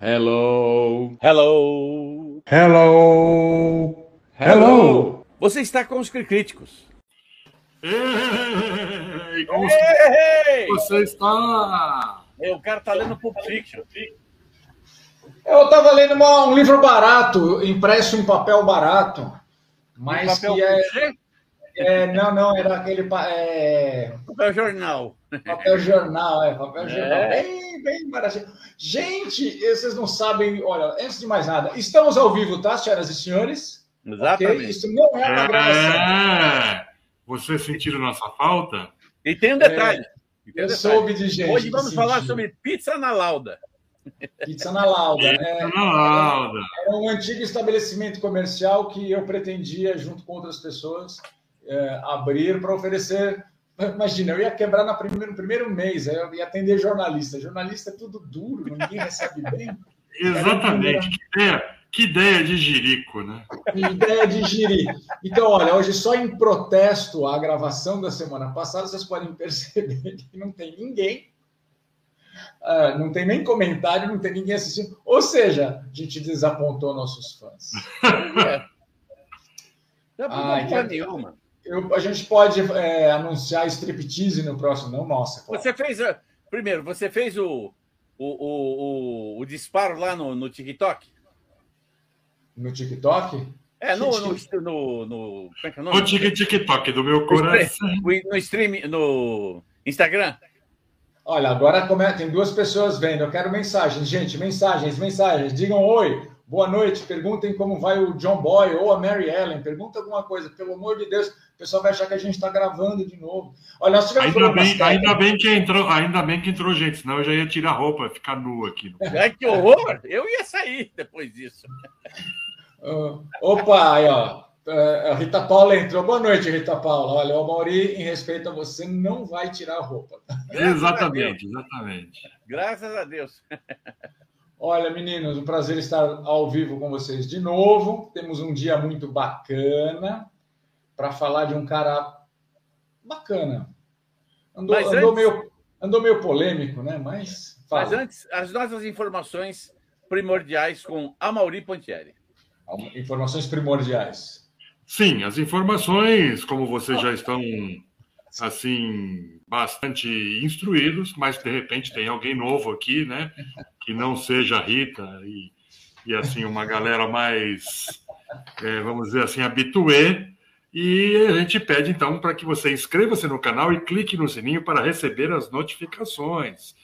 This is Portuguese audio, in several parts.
Hello. Hello. Hello. Hello. Você está com os críticos. Ei, como Ei! você está? É, O cara tá lendo Pulp Fiction. Eu estava lendo uma- um livro barato, impresso em papel barato, mas papel que é? É- Não, não, era aquele é, Papel jornal. papel jornal, é, papel É. jornal. Bem, bem baratinho. Gente, vocês não sabem, olha, antes de mais nada, estamos ao vivo, tá, senhoras e senhores? Exatamente. Isso não é uma gravação. É. Vocês sentiram nossa falta? E tem um detalhe. E tem um Eu detalhe. soube de gente. Hoje vamos falar sentiu. sobre pizza na lauda. Pizza na Lauda. É, Não, Lauda. Era um antigo estabelecimento comercial que eu pretendia, junto com outras pessoas, é, abrir para oferecer. Imagina, eu ia quebrar na primeiro, no primeiro mês, aí eu ia atender jornalista. Jornalista é tudo duro, ninguém recebe bem. Exatamente. Que ideia, que ideia de jirico, né? Ideia de giri. Então, olha, hoje só em protesto à gravação da semana passada, vocês podem perceber que não tem ninguém. ah, não tem nem comentário, não tem ninguém assistindo. Ou seja, a gente desapontou nossos fãs. É. Não Ai, é que- nenhuma. Eu- a gente pode é, anunciar striptease no próximo, não? Nossa, claro. Você fez. ah, Primeiro, você fez o, o, o, o, o disparo lá no, no TikTok? no TikTok? É, no. no, no, no como é que é o nome? tic- TikTok do meu coração. No stream, no Instagram? Olha, agora come- tem duas pessoas vendo. Eu quero mensagens, gente, mensagens, mensagens. Digam oi, boa noite, perguntem como vai o John Boy ou a Mary Ellen. Pergunta alguma coisa, pelo amor de Deus. O pessoal vai achar que a gente está gravando de novo. Olha, nós tivemos Ainda bem, técnicos. ainda, bem que entrou, ainda bem que entrou gente, senão eu já ia tirar a roupa, ficar nu aqui. Ai, que horror! Eu ia sair depois disso. Ah, opa, aí, ó. A Rita Paula entrou. Boa noite, Rita Paula. Olha, o Mauri, em respeito a você, não vai tirar a roupa. Exatamente, exatamente. Graças a Deus. Olha, meninos, um prazer estar ao vivo com vocês de novo. Temos um dia muito bacana para falar de um cara bacana. Andou, Mas andou antes- meio, andou meio polêmico, né? Mas, fala. Mas antes, as nossas informações primordiais com Amauri Pontieri. informações primordiais. Sim, as informações, como vocês já estão assim bastante instruídos, mas de repente tem alguém novo aqui, né? Que não seja a Rita e, e assim uma galera mais, é, vamos dizer assim, habituê. E a gente pede então para que você inscreva-se no canal e clique no sininho para receber as notificações.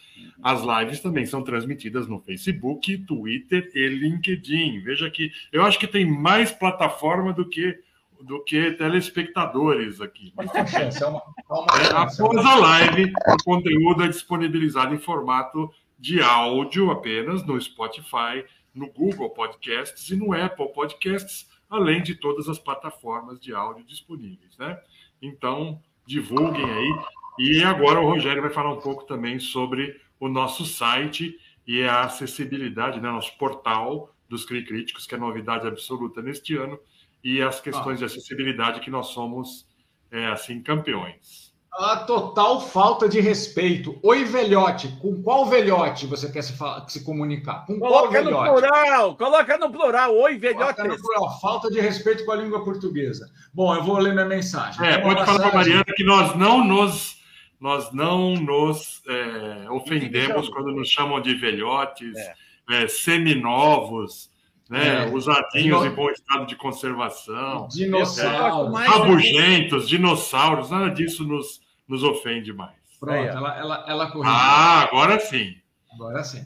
As lives também são transmitidas no Facebook, Twitter e LinkedIn. Veja que eu acho que tem mais plataforma do que do que telespectadores aqui. Mas tem chance, é uma, é uma É, chance. após a live, o conteúdo é disponibilizado em formato de áudio apenas no Spotify, no Google Podcasts e no Apple Podcasts, além de todas as plataformas de áudio disponíveis, né? Então, divulguem aí. E agora o Rogério vai falar um pouco também sobre o nosso site e a acessibilidade, né? Nosso portal dos CRI Críticos, que é novidade absoluta neste ano, e as questões de acessibilidade que nós somos, é, assim, campeões. A total falta de respeito. Oi, velhote. Com qual velhote você quer se, fa- se comunicar? Com qual Coloca no velhote? plural! Coloca no plural! Oi, Coloca no plural. Falta de respeito com a língua portuguesa. Bom, eu vou ler minha mensagem. É, pode falar para a Mariana que nós não nos, nós não nos é, ofendemos quando nos chamam de velhotes, É. é, seminovos, né, É. usadinhos Dino- em bom estado de conservação, Dinossauro. mais- rabugentos, dinossauros, nada disso nos, nos ofende mais. Pronto, Aí, ela, ela, ela corrigiu. Ah, agora sim. Agora sim.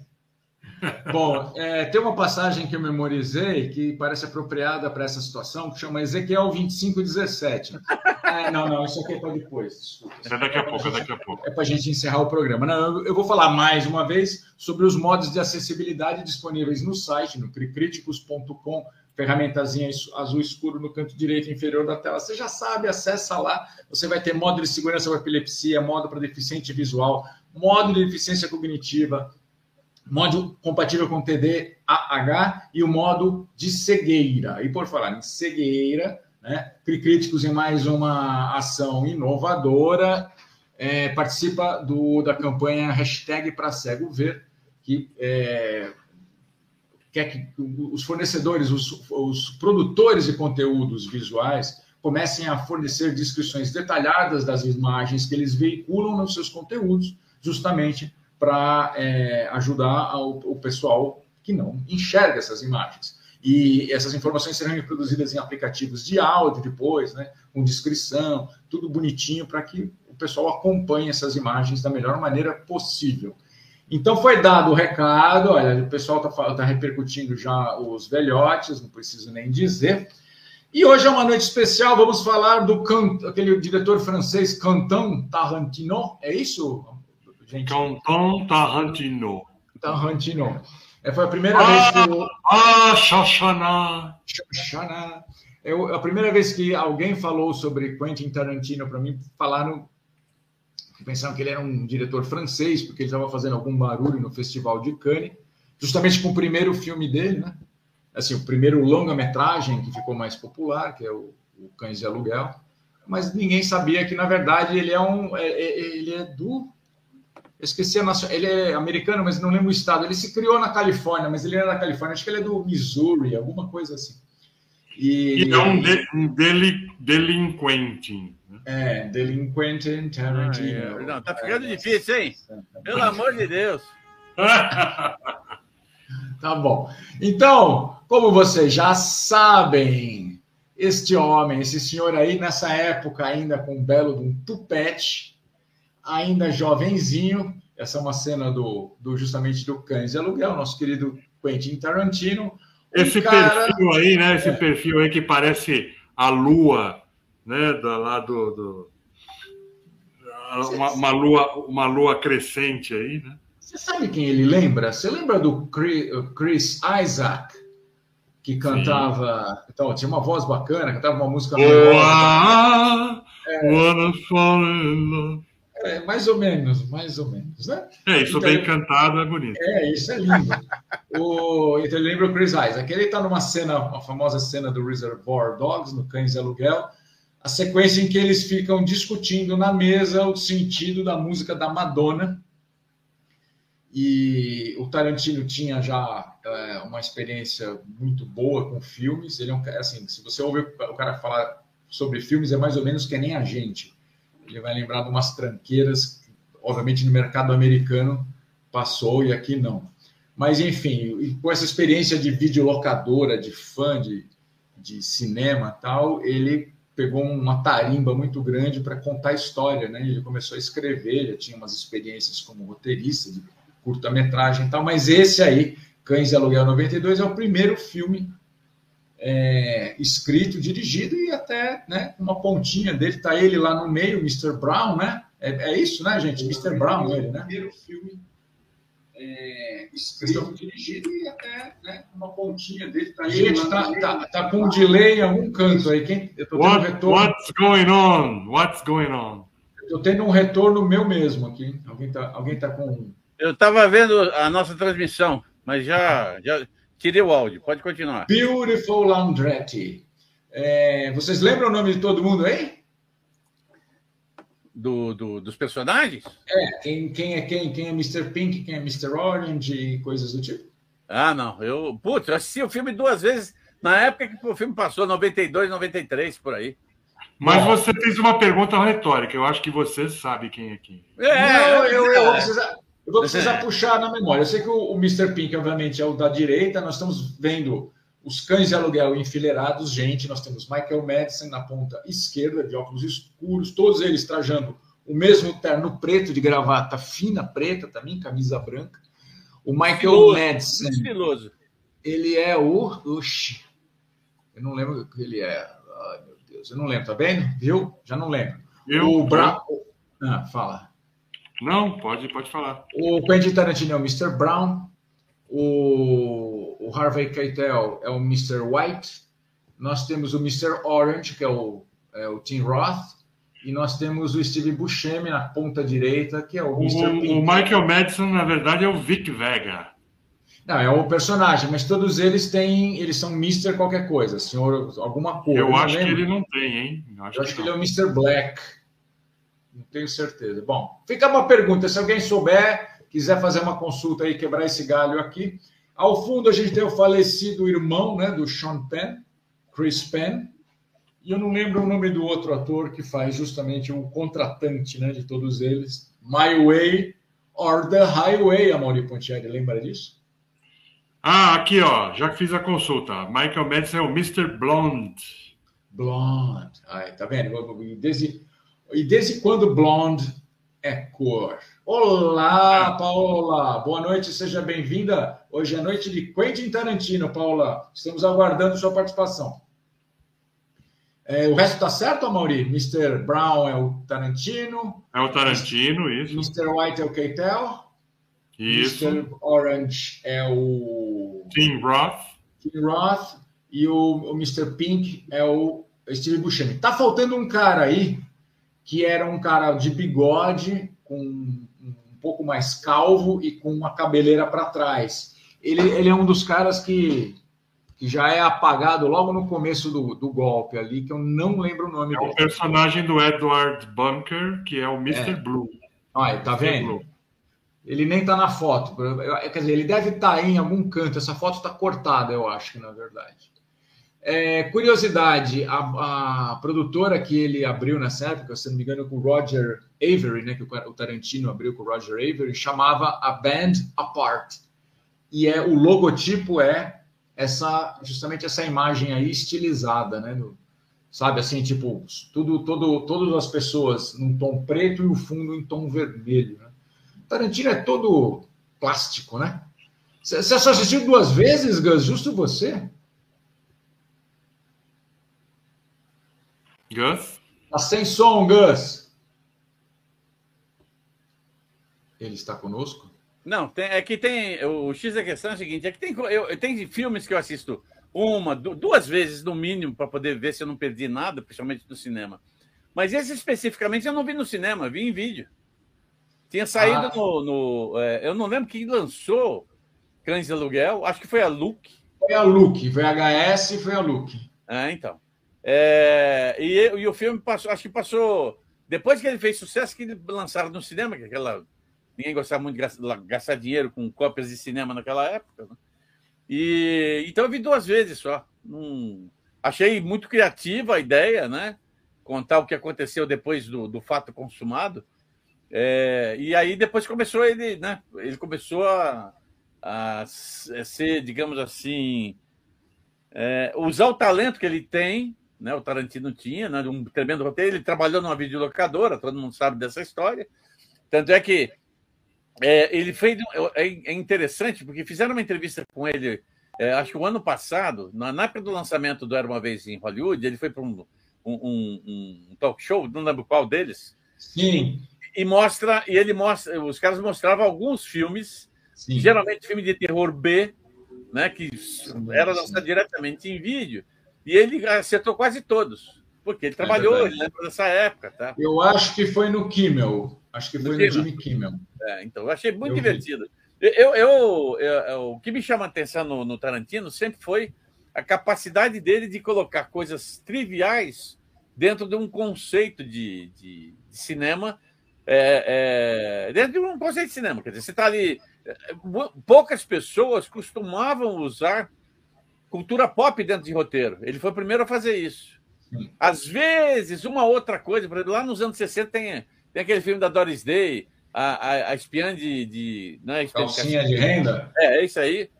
Bom, é, tem uma passagem que eu memorizei que parece apropriada para essa situação, que chama Ezequiel 25:17. É, não, não, isso aqui é para depois. Desculpa. É daqui a pouco, é daqui a pouco. É para a gente encerrar o programa. Não, eu, eu vou falar mais uma vez sobre os modos de acessibilidade disponíveis no site, no cricriticos.com, ferramentazinha azul escuro no canto direito inferior da tela. Você já sabe, acessa lá. Você vai ter modo de segurança para epilepsia, modo para deficiente visual, modo de deficiência cognitiva, modo compatível com TDAH e o modo de cegueira. E por falar em cegueira, né, Críticos em mais uma ação inovadora, é, participa do, da campanha hashtag para cego ver, que é, quer que os fornecedores, os, os produtores de conteúdos visuais comecem a fornecer descrições detalhadas das imagens que eles veiculam nos seus conteúdos, justamente para é, ajudar ao, o pessoal que não enxerga essas imagens. E essas informações serão reproduzidas em aplicativos de áudio depois, né, com descrição, tudo bonitinho para que o pessoal acompanhe essas imagens da melhor maneira possível. Então foi dado o recado, olha, o pessoal está tá repercutindo já os velhotes, não preciso nem dizer. E hoje é uma noite especial, vamos falar do can... aquele diretor francês Quentin Tarantino, é isso, gente? Quentin Tarantino. Tarantino. É, foi a primeira ah, vez que. Eu... Ah, Xoxana! Xoxana! É a primeira vez que alguém falou sobre Quentin Tarantino para mim, falaram. Pensaram que ele era um diretor francês, porque ele estava fazendo algum barulho no Festival de Cannes, justamente com o primeiro filme dele, né? Assim, o primeiro longa-metragem que ficou mais popular, que é o, o Cães de Aluguel. Mas ninguém sabia que, na verdade, ele é um. É, é, ele é do esqueci a nação. Ele é americano, mas não lembro o estado. Ele se criou na Califórnia, mas ele era da Califórnia. Acho que ele é do Missouri, alguma coisa assim. E, e é um, de, um deli, delinquente. É, delinquente Tarantino. Ah, é. Não, tá ficando é, difícil, hein? Pelo amor de Deus. tá bom. Então, como vocês já sabem, este homem, esse senhor aí, nessa época ainda com um belo de um tupete, ainda jovenzinho. Essa é uma cena do, do justamente do Cães de Aluguel, nosso querido Quentin Tarantino. Esse cara... perfil aí, né? Esse é. perfil aí que parece a lua, né? Da, lá do, do... Uma, uma, lua, uma lua crescente aí, né? Você sabe quem ele lembra? Você lembra do Chris Isaac, que cantava. Sim. Então, tinha uma voz bacana, cantava uma música. Oh, é... love. É, mais ou menos, mais ou menos, né? É, isso então, bem cantado é bonito. É, isso é lindo. o, então, lembra o Chris Isaac. Ele está numa cena, a famosa cena do Reservoir Dogs, no Cães de Aluguel, a sequência em que eles ficam discutindo na mesa o sentido da música da Madonna. E o Tarantino tinha já é, uma experiência muito boa com filmes. Ele é um, assim, se você ouve o cara falar sobre filmes, é mais ou menos que nem a gente ele vai lembrar de umas tranqueiras, obviamente no mercado americano passou e aqui não. Mas, enfim, com essa experiência de videolocadora, de fã de, de cinema tal, ele pegou uma tarimba muito grande para contar história, né? Ele começou a escrever, ele tinha umas experiências como roteirista de curta-metragem e tal, mas esse aí, Cães de Aluguel 92, é o primeiro filme é, escrito, dirigido e até né, uma pontinha dele, tá ele lá no meio, Mr. Brown, né? É, é isso, né, gente? Mr. Brown, ele, né? Primeiro filme é, escrito, dirigido e até né, uma pontinha dele. Tá gente, tá, tá, tá, com um delay em algum canto aí. Quem, eu tô tendo What, um retorno. What's going on? What's going on? Eu tô tendo um retorno meu mesmo aqui. Alguém tá, alguém tá com. Eu estava vendo a nossa transmissão, mas já, já Tirei o áudio, pode continuar. Beautiful Landretti. É, vocês lembram o nome de todo mundo aí? Do, do, dos personagens? É, quem, quem é quem? Quem é Mr. Pink, quem é Mr. Orange e coisas do tipo? Ah, não. Eu, putz, eu assisti o filme duas vezes na época que o filme passou, 92, 93, por aí. Mas você fez uma pergunta retórica. Eu acho que você sabe quem é quem. É, não, eu, eu, eu vou precisar. Eu vou precisar é. puxar na memória. Eu sei que o, o Mr. Pink, obviamente, é o da direita. Nós estamos vendo os cães de aluguel enfileirados, gente. Nós temos Michael Madison na ponta esquerda, de óculos escuros, todos eles trajando o mesmo terno preto de gravata fina preta, também camisa branca. O Michael estiloso, Madison. Estiloso. Ele é o. Oxi. Eu não lembro o que ele é. Ai, meu Deus. Eu não lembro, tá vendo? Viu? Já não lembro. Eu, o Bra... Ah, fala. Não, pode, pode falar. O Quentin Tarantino é o Mr. Brown, o, o Harvey Keitel é o Mr. White, nós temos o Mr. Orange, que é o, é o Tim Roth, e nós temos o Steve Buscemi na ponta direita, que é o Mr. O, Pink. o Michael Madison, na verdade, é o Vic Vega. Não, é o personagem, mas todos eles têm, eles são Mr. qualquer coisa, senhor, alguma coisa. Eu acho que ele não tem, hein? Eu acho, Eu acho que, que ele é o Mr. Black. Não tenho certeza. Bom, fica uma pergunta. Se alguém souber, quiser fazer uma consulta aí, quebrar esse galho aqui. Ao fundo a gente tem o falecido irmão né, do Sean Penn, Chris Penn, e eu não lembro o nome do outro ator que faz justamente o contratante né, de todos eles, My Way or the Highway, Amaury Pontieri, lembra disso? Ah, aqui, ó, já fiz a consulta. Michael Madison é o Mr. Blonde. Blonde. Ai, tá vendo? E desde, e desde quando blonde é cor? Olá, Paula. Boa noite, seja bem-vinda. Hoje é noite de Quentin Tarantino, Paula. Estamos aguardando sua participação. É, o resto tá certo, Mauri? Mr. Brown é o Tarantino. É o Tarantino, isso. Mr. White é o Keitel. Isso. Mr. Orange é o Tim Roth. Tim Roth. E o, o Mr. Pink é o Steve Buscemi. Tá faltando um cara aí que era um cara de bigode, com pouco mais calvo e com uma cabeleira para trás. Ele, ele é um dos caras que, que já é apagado logo no começo do, do golpe ali, que eu não lembro o nome É dele. o personagem do Edward Bunker, que é o Mr. É. Blue. Olha, tá Mr. vendo? Blue. Ele nem tá na foto. Quer dizer, ele deve estar em algum canto. Essa foto está cortada, eu acho que na verdade. É, curiosidade: a, a produtora que ele abriu nessa época, se não me engano, com o Roger Avery, né, que o, Tarantino abriu com o Roger Avery, chamava a Band Apart. E é o logotipo é essa justamente essa imagem aí estilizada, né? sabe assim, tipo, tudo, todo, todas as pessoas num tom preto e o fundo em tom vermelho. Né? Tarantino é todo plástico, né? Você só assistiu duas vezes, Gus? Justo você? Gus? Tá sem som, Gus. Ele está conosco? Não, tem, é que tem. O X da questão é o seguinte: é que tem, eu, tem filmes que eu assisto uma, du- duas vezes no mínimo, para poder ver se eu não perdi nada, principalmente no cinema. Mas esse especificamente eu não vi no cinema, vi em vídeo. Tinha saído Ah. no. no, é, eu não lembro quem lançou Cães de Aluguel, acho que foi a Luke. Foi a Luke, VHS e foi a Luke. É, então. É, e, e o filme passou, acho que passou. Depois que ele fez sucesso, que ele lançaram no cinema, que aquela. Ninguém gostava muito de gastar, dinheiro com cópias de cinema naquela época. né? E então eu vi duas vezes só. Não- achei muito criativa a ideia, né? Contar o que aconteceu depois do, do fato consumado. É, e aí depois começou ele, né? Ele começou a, a ser, digamos assim, é, usar o talento que ele tem, né? O Tarantino tinha, né? Um tremendo roteiro. Ele trabalhou numa videolocadora, todo mundo sabe dessa história. Tanto é que é, ele fez. É, é interessante, porque fizeram uma entrevista com ele, é, acho que o ano passado, na, na época do lançamento do Era uma Vez em Hollywood, ele foi para um, um, um- talk show, não lembro qual deles, Sim, e mostra, e ele mostra, os caras mostravam alguns filmes sim. geralmente filme de terror B, né, que era lançado diretamente em vídeo, e ele acertou quase todos, porque ele trabalhou, verdade. ele lembra dessa época, tá? Eu acho que foi no Kimmel. Acho que No foi no, Kimmel. Jimmy Kimmel. É, então, eu achei muito Eu divertido. Eu, eu, eu- o que me chama a atenção no, no Tarantino sempre foi a capacidade dele de colocar coisas triviais dentro de um conceito de, de- de cinema, é, é, dentro de um conceito de cinema. Quer dizer, você está ali. é, Poucas pessoas costumavam usar cultura pop dentro de roteiro. Ele foi o primeiro a fazer isso. Sim. Às vezes, uma outra coisa, por exemplo, lá nos anos 60 tem, tem aquele filme da Doris Day, a, a, a espiã de. de não é espiã de Calcinha de renda? é, é isso aí.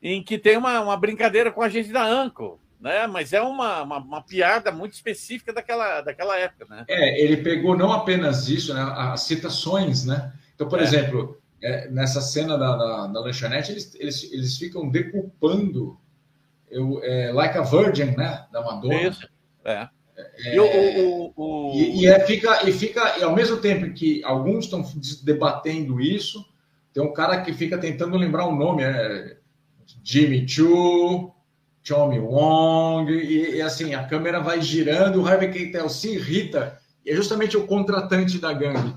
Em que tem uma, uma brincadeira com a gente da Anco, né? Mas é uma, uma, uma piada muito específica daquela, daquela época, né? É, ele pegou não apenas isso, né, as citações, né? Então, por É. exemplo, é, nessa cena da, da, da lanchonete, eles, eles, eles ficam decupando eu, é, Like a Virgin, né? Da Madonna. Isso. É. E, o, o, o, E, e é, fica, e fica, e ao mesmo tempo que alguns estão debatendo isso, tem um cara que fica tentando lembrar o nome, é Jimmy Choo, Tommy Wong, e, e assim, a câmera vai girando, o Harvey Keitel se irrita, e é justamente o contratante da gangue.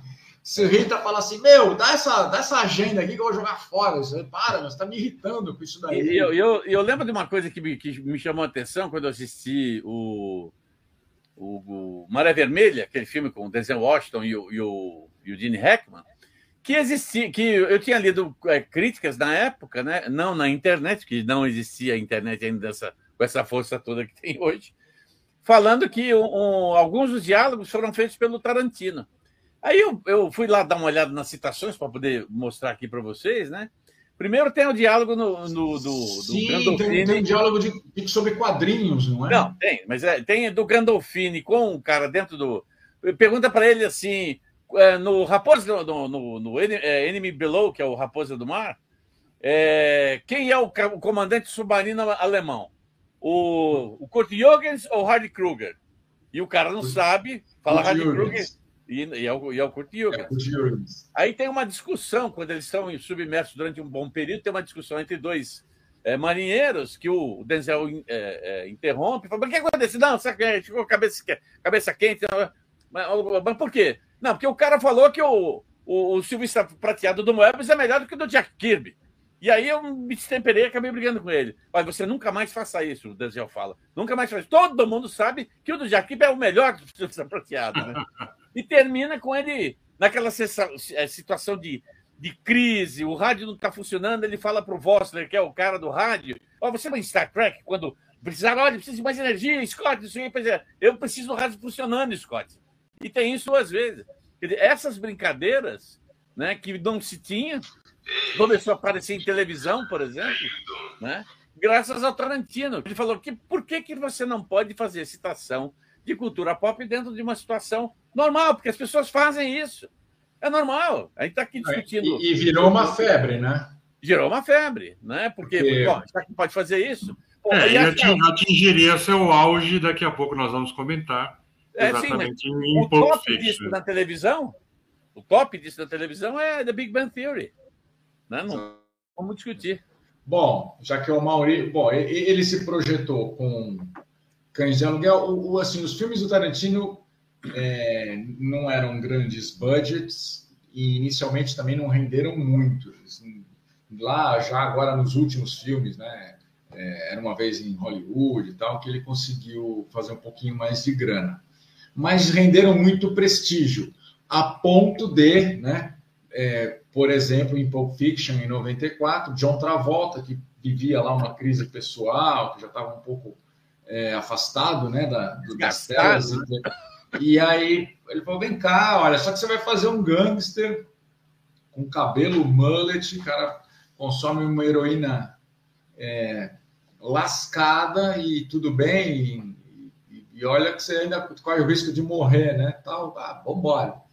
Se irrita, fala assim, meu, dá essa, dá essa agenda aqui que eu vou jogar fora. Você, para, você está me irritando com isso daí. E eu, eu, eu lembro de uma coisa que me, que me chamou a atenção quando eu assisti o, o, o Maré Vermelha, aquele filme com o Denzel Washington e o, e o, e o Gene Hackman, que existia, que eu tinha lido é, críticas na época, né? Não na internet, que não existia a internet ainda dessa, com essa força toda que tem hoje, falando que um, um, alguns dos diálogos foram feitos pelo Tarantino. Aí eu, eu fui lá dar uma olhada nas citações para poder mostrar aqui para vocês, né? Primeiro tem o diálogo no, no do, Sim, do Tem, tem um diálogo de, sobre quadrinhos, não é? Não, tem, mas é, tem do Gandolfini com o cara dentro do. Pergunta para ele assim: é, no Raposa, no, no, no é, Enemy Below, que é o Raposa do Mar, é, quem é o, o, comandante submarino alemão? O, o Kurt Jürgens ou o Hardy Kruger? E o cara não sabe, fala Hardy Kruger e, e, é o, e é o Kurt Jürgens. Aí tem uma discussão, quando eles estão submersos durante um bom período, tem uma discussão entre dois é, marinheiros que o Denzel é, é, interrompe. Fala, mas o que aconteceu? Não, ficou cabeça, cabeça quente. Mas, mas por quê? Não, porque o cara falou que o, o, o Silvio Prateado do Moebius é melhor do que o do Jack Kirby. E aí eu me destemperei e acabei brigando com ele. Mas você nunca mais faça isso, o Denzel fala. Nunca mais faça Todo mundo sabe que o do Kirby é o melhor do Silvio Prateado. Né? e termina com ele naquela é, situação de, de crise, o rádio não está funcionando, ele fala para o Vossler, que é o cara do rádio, oh, você vai em Star Trek, quando precisar, olha, precisa de mais energia, Scott, isso aí, é, eu preciso do rádio funcionando, Scott. E tem isso às vezes. Essas brincadeiras né, que não se tinha, começou a aparecer em televisão, por exemplo, né, graças ao Tarantino. Ele falou que por que, que você não pode fazer citação de cultura pop dentro de uma situação normal? Porque as pessoas fazem isso. É normal. A gente está aqui discutindo. E, e, virou uma febre, né? Gerou uma febre, né? Porque, Porque... Bom, já que pode fazer isso. é, e atingiria seu auge, daqui a pouco nós vamos comentar é, sim, o top disso na televisão, o top disso na televisão é The Big Bang Theory. Né? Não vamos discutir. Bom, já que o Mauri, bom, ele se projetou com Cães de Aluguel. O, o, assim, os filmes do Tarantino é, não eram grandes budgets e inicialmente também não renderam muito. Lá, já agora nos últimos filmes, né? É, era uma vez em Hollywood e tal, que ele conseguiu fazer um pouquinho mais de grana mas renderam muito prestígio, a ponto de, né, é, por exemplo, em Pulp Fiction, em 94, John Travolta, que vivia lá uma crise pessoal, que já estava um pouco é, afastado né, da, do, das telas. Né? E aí ele falou: vem cá, olha, só que você vai fazer um gangster com cabelo mullet, cara consome uma heroína é, lascada e tudo bem, e olha que você ainda corre o risco de morrer, né? Tal, ah, vambora.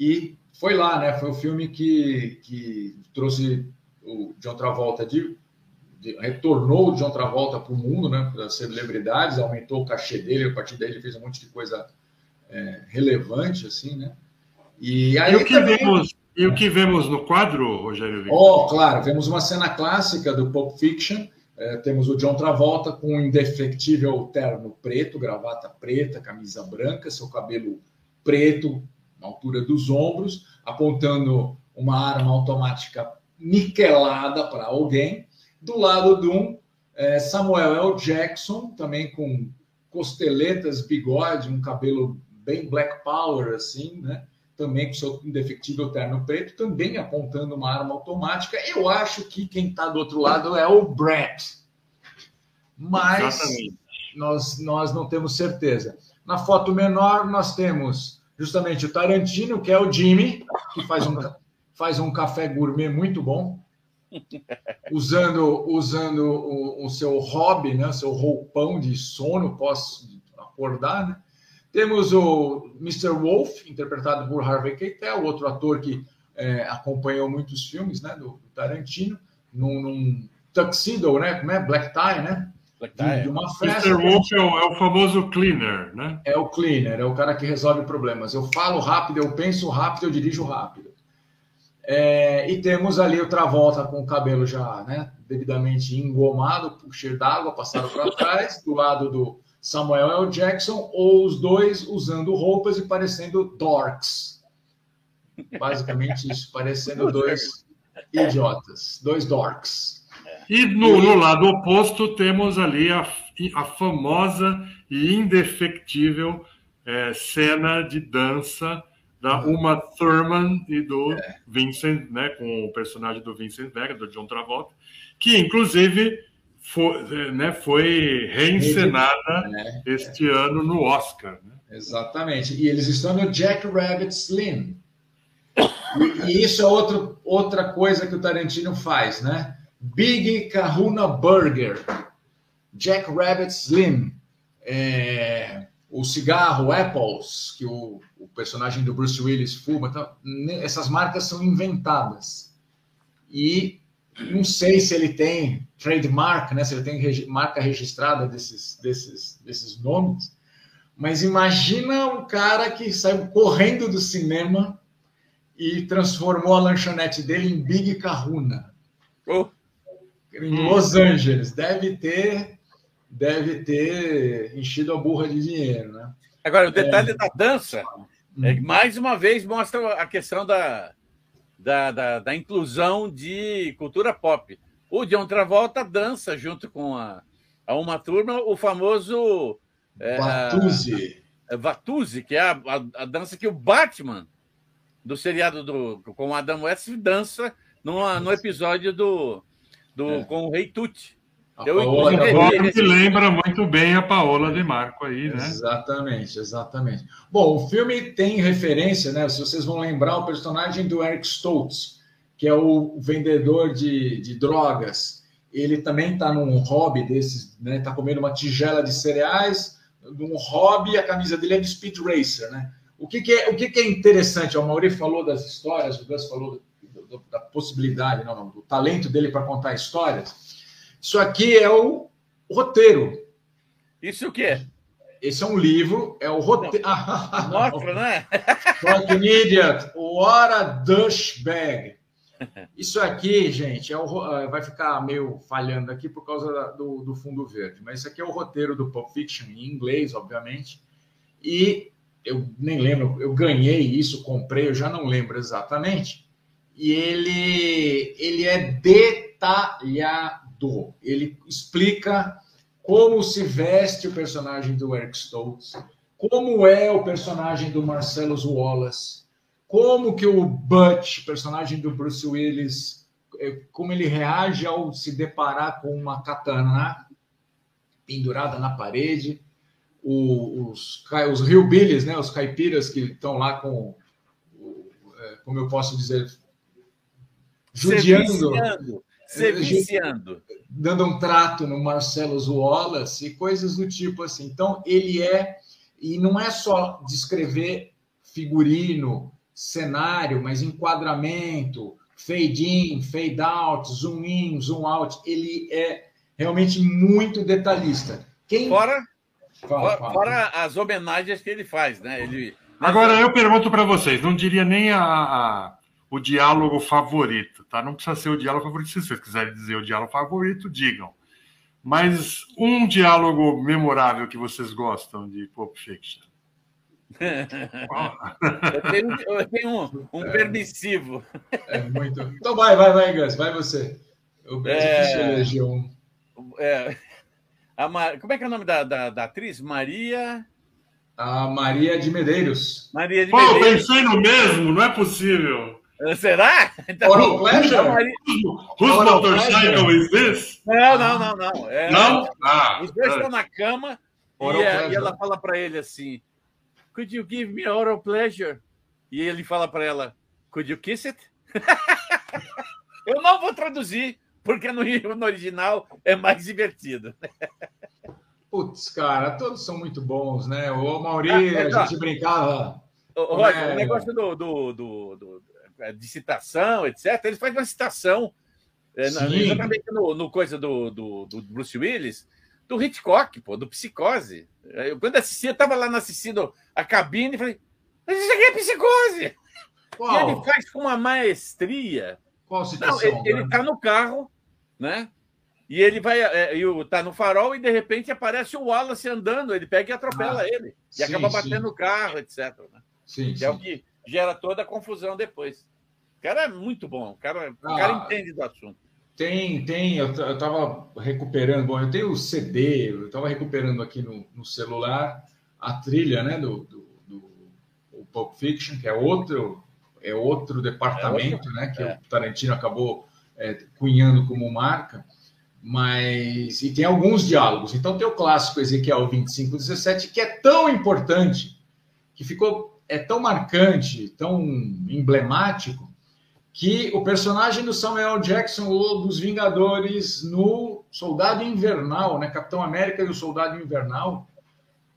E foi lá, né? Foi o filme que, que trouxe o John Travolta de, de retornou o John Travolta para o mundo, né? Para celebridades, aumentou o cachê dele, a partir daí ele fez um monte de coisa é, relevante, assim, né? E aí e o que também... vemos e o que vemos no quadro, Rogério? Oh, claro, vemos uma cena clássica do Pulp Fiction é, temos o John Travolta com um indefectível terno preto, gravata preta, camisa branca, seu cabelo preto, na altura dos ombros, apontando uma arma automática niquelada para alguém. Do lado de um, é, Samuel L. Jackson, também com costeletas, bigode, um cabelo bem black power, assim, né? Também com seu indefectível terno preto, também apontando uma arma automática. Eu acho que quem está do outro lado é o Brett, mas nós, nós não temos certeza. Na foto menor, nós temos justamente o Tarantino, que é o Jimmy, que faz um, faz um café gourmet muito bom, usando, usando o, o seu hobby, né, seu roupão de sono pós acordar. Né? Temos o Mr. Wolf, interpretado por Harvey Keitel, outro ator que é, acompanhou muitos filmes né, do, do Tarantino, num, num tuxedo, né? Como é? Black tie, né? De, de uma festa. Mr. Wolf é o, é o, famoso cleaner, né? É o cleaner, é o cara que resolve problemas. Eu falo rápido, eu penso rápido, eu dirijo rápido. É, e temos ali o Travolta com o cabelo já né, devidamente engomado, por cheiro d'água, passado para trás, do lado do Samuel L. Jackson, ou os dois usando roupas e parecendo dorks. Basicamente isso, parecendo dois idiotas, dois dorks. E no, no, lado oposto temos ali a, a famosa e indefectível é, cena de dança da Uma Thurman e do é. Vincent, né, com o personagem do Vincent Vega, do John Travolta, que inclusive foi, né, foi reencenada é, este é. ano no Oscar. Né? Exatamente. E eles estão no Jack Rabbit Slim. E, e isso é outro, outra coisa que o Tarantino faz, né? Big Kahuna Burger, Jack Rabbit Slim, é, o cigarro Apples, que o, o, personagem do Bruce Willis fuma. Então, essas marcas são inventadas. E não sei se ele tem trademark, né? se ele tem regi marca registrada desses, desses, desses nomes, mas imagina um cara que saiu correndo do cinema e transformou a lanchonete dele em Big Kahuna. Oh. Em Los Angeles. Deve ter, deve ter enchido a burra de dinheiro, né? Agora, o detalhe é... da dança, é, hum. mais uma vez, mostra a questão da, da, da, da, inclusão de cultura pop. O John Travolta dança junto com a, a uma turma o famoso é, Vatuzzi. Vatuzzi, que é a, a, a, dança que o Batman do seriado do, com o Adam West dança numa, no episódio do, do é. com o Rei Tuti. Eu, Paola, que lembra muito bem a Paola de Marco aí, né? Exatamente, exatamente. Bom, o filme tem referência, né? Se vocês vão lembrar, o personagem do Eric Stoltz, que é o vendedor de, de drogas, ele também está num hobby desses, né? Está comendo uma tigela de cereais, num hobby, a camisa dele é de speed racer, né? O que, que é, o que, que é interessante? O Mauri falou das histórias, o Gus falou do, da possibilidade, não, não, do talento dele para contar histórias. Isso aqui é o roteiro. Isso o quê? Esse é um livro, é o roteiro. Mostra, né? Fucking idiot. What a douchebag. Isso aqui, gente, é o, é, vai ficar meio falhando aqui por causa do, do, fundo verde, mas isso aqui é o roteiro do Pulp Fiction, em inglês, obviamente. E eu nem lembro, eu ganhei isso, comprei, eu já não lembro exatamente. E ele, ele é detalhado. Ele explica como se veste o personagem do Eric Stoltz, como é o personagem do Marcellus Wallace, como que o Butch, personagem do Bruce Willis, é, como ele reage ao se deparar com uma katana pendurada na parede, os, os hillbillies, né, os caipiras que estão lá com, é, como eu posso dizer, judiando se viciando. Dando um trato no Marcelo Wallace e coisas do tipo assim. Então, ele é. E não é só descrever figurino, cenário, mas enquadramento, fade in, fade out, zoom in, zoom out. Ele é realmente muito detalhista. Quem... Fora, fala, fala. fora as homenagens que ele faz, né? Ele... Agora eu pergunto para vocês, não diria nem a, a o diálogo favorito, tá? Não precisa ser o diálogo favorito. Se vocês quiserem dizer o diálogo favorito, digam. Mas um diálogo memorável que vocês gostam de Pulp Fiction. eu tenho, eu tenho um, um é, permissivo. É muito. Então vai, vai, vai, Gus, vai você. Eu é, eleger um. É, a, como é que é o nome da, da, da atriz? Maria. A Maria de Medeiros. Maria de Pô, Medeiros. pensei no mesmo, não é possível. Será? Então, Oral pleasure? Whose motorcycle is this? Não, não, não, não. É, não? Ah, os dois é. estão na cama e, é, e, ela fala para ele assim: Could you give me oral pleasure? E ele fala para ela: Could you kiss it? Eu não vou traduzir, porque no, no original é mais divertido. Putz, cara, todos são muito bons, né? O Mauri, ah, é, a gente brincava. O, Roger, é... o negócio do, do, do, do é, de citação, etc., ele faz uma citação, é, exatamente no, no, coisa do, do, do, Bruce Willis, do Hitchcock, pô, do Psicose. Eu, quando assisti, eu estava lá assistindo a cabine e falei, mas isso aqui é Psicose! Qual? E ele faz com uma maestria. Qual citação? Não, ele está no carro, né? E ele vai, é, tá no farol e de repente aparece o Wallace andando, ele pega e atropela ah, ele. E sim, acaba batendo sim. o carro, etc. Né? Sim, que sim. é o que gera toda a confusão depois. O cara é muito bom, o cara, ah, o cara entende do assunto. Tem, tem, eu estava recuperando, bom, eu tenho o CD, eu estava recuperando aqui no, no, celular a trilha, né, do, do, do Pulp Fiction, que é outro, é outro departamento, é outro, né? Que é. o Tarantino acabou é, cunhando como marca. Mas e tem alguns diálogos. Então tem o clássico Ezequiel 25, 17, que é tão importante, que ficou é tão marcante, tão emblemático, que o personagem do Samuel Jackson, ou dos Vingadores, no Soldado Invernal, né? Capitão América e o Soldado Invernal,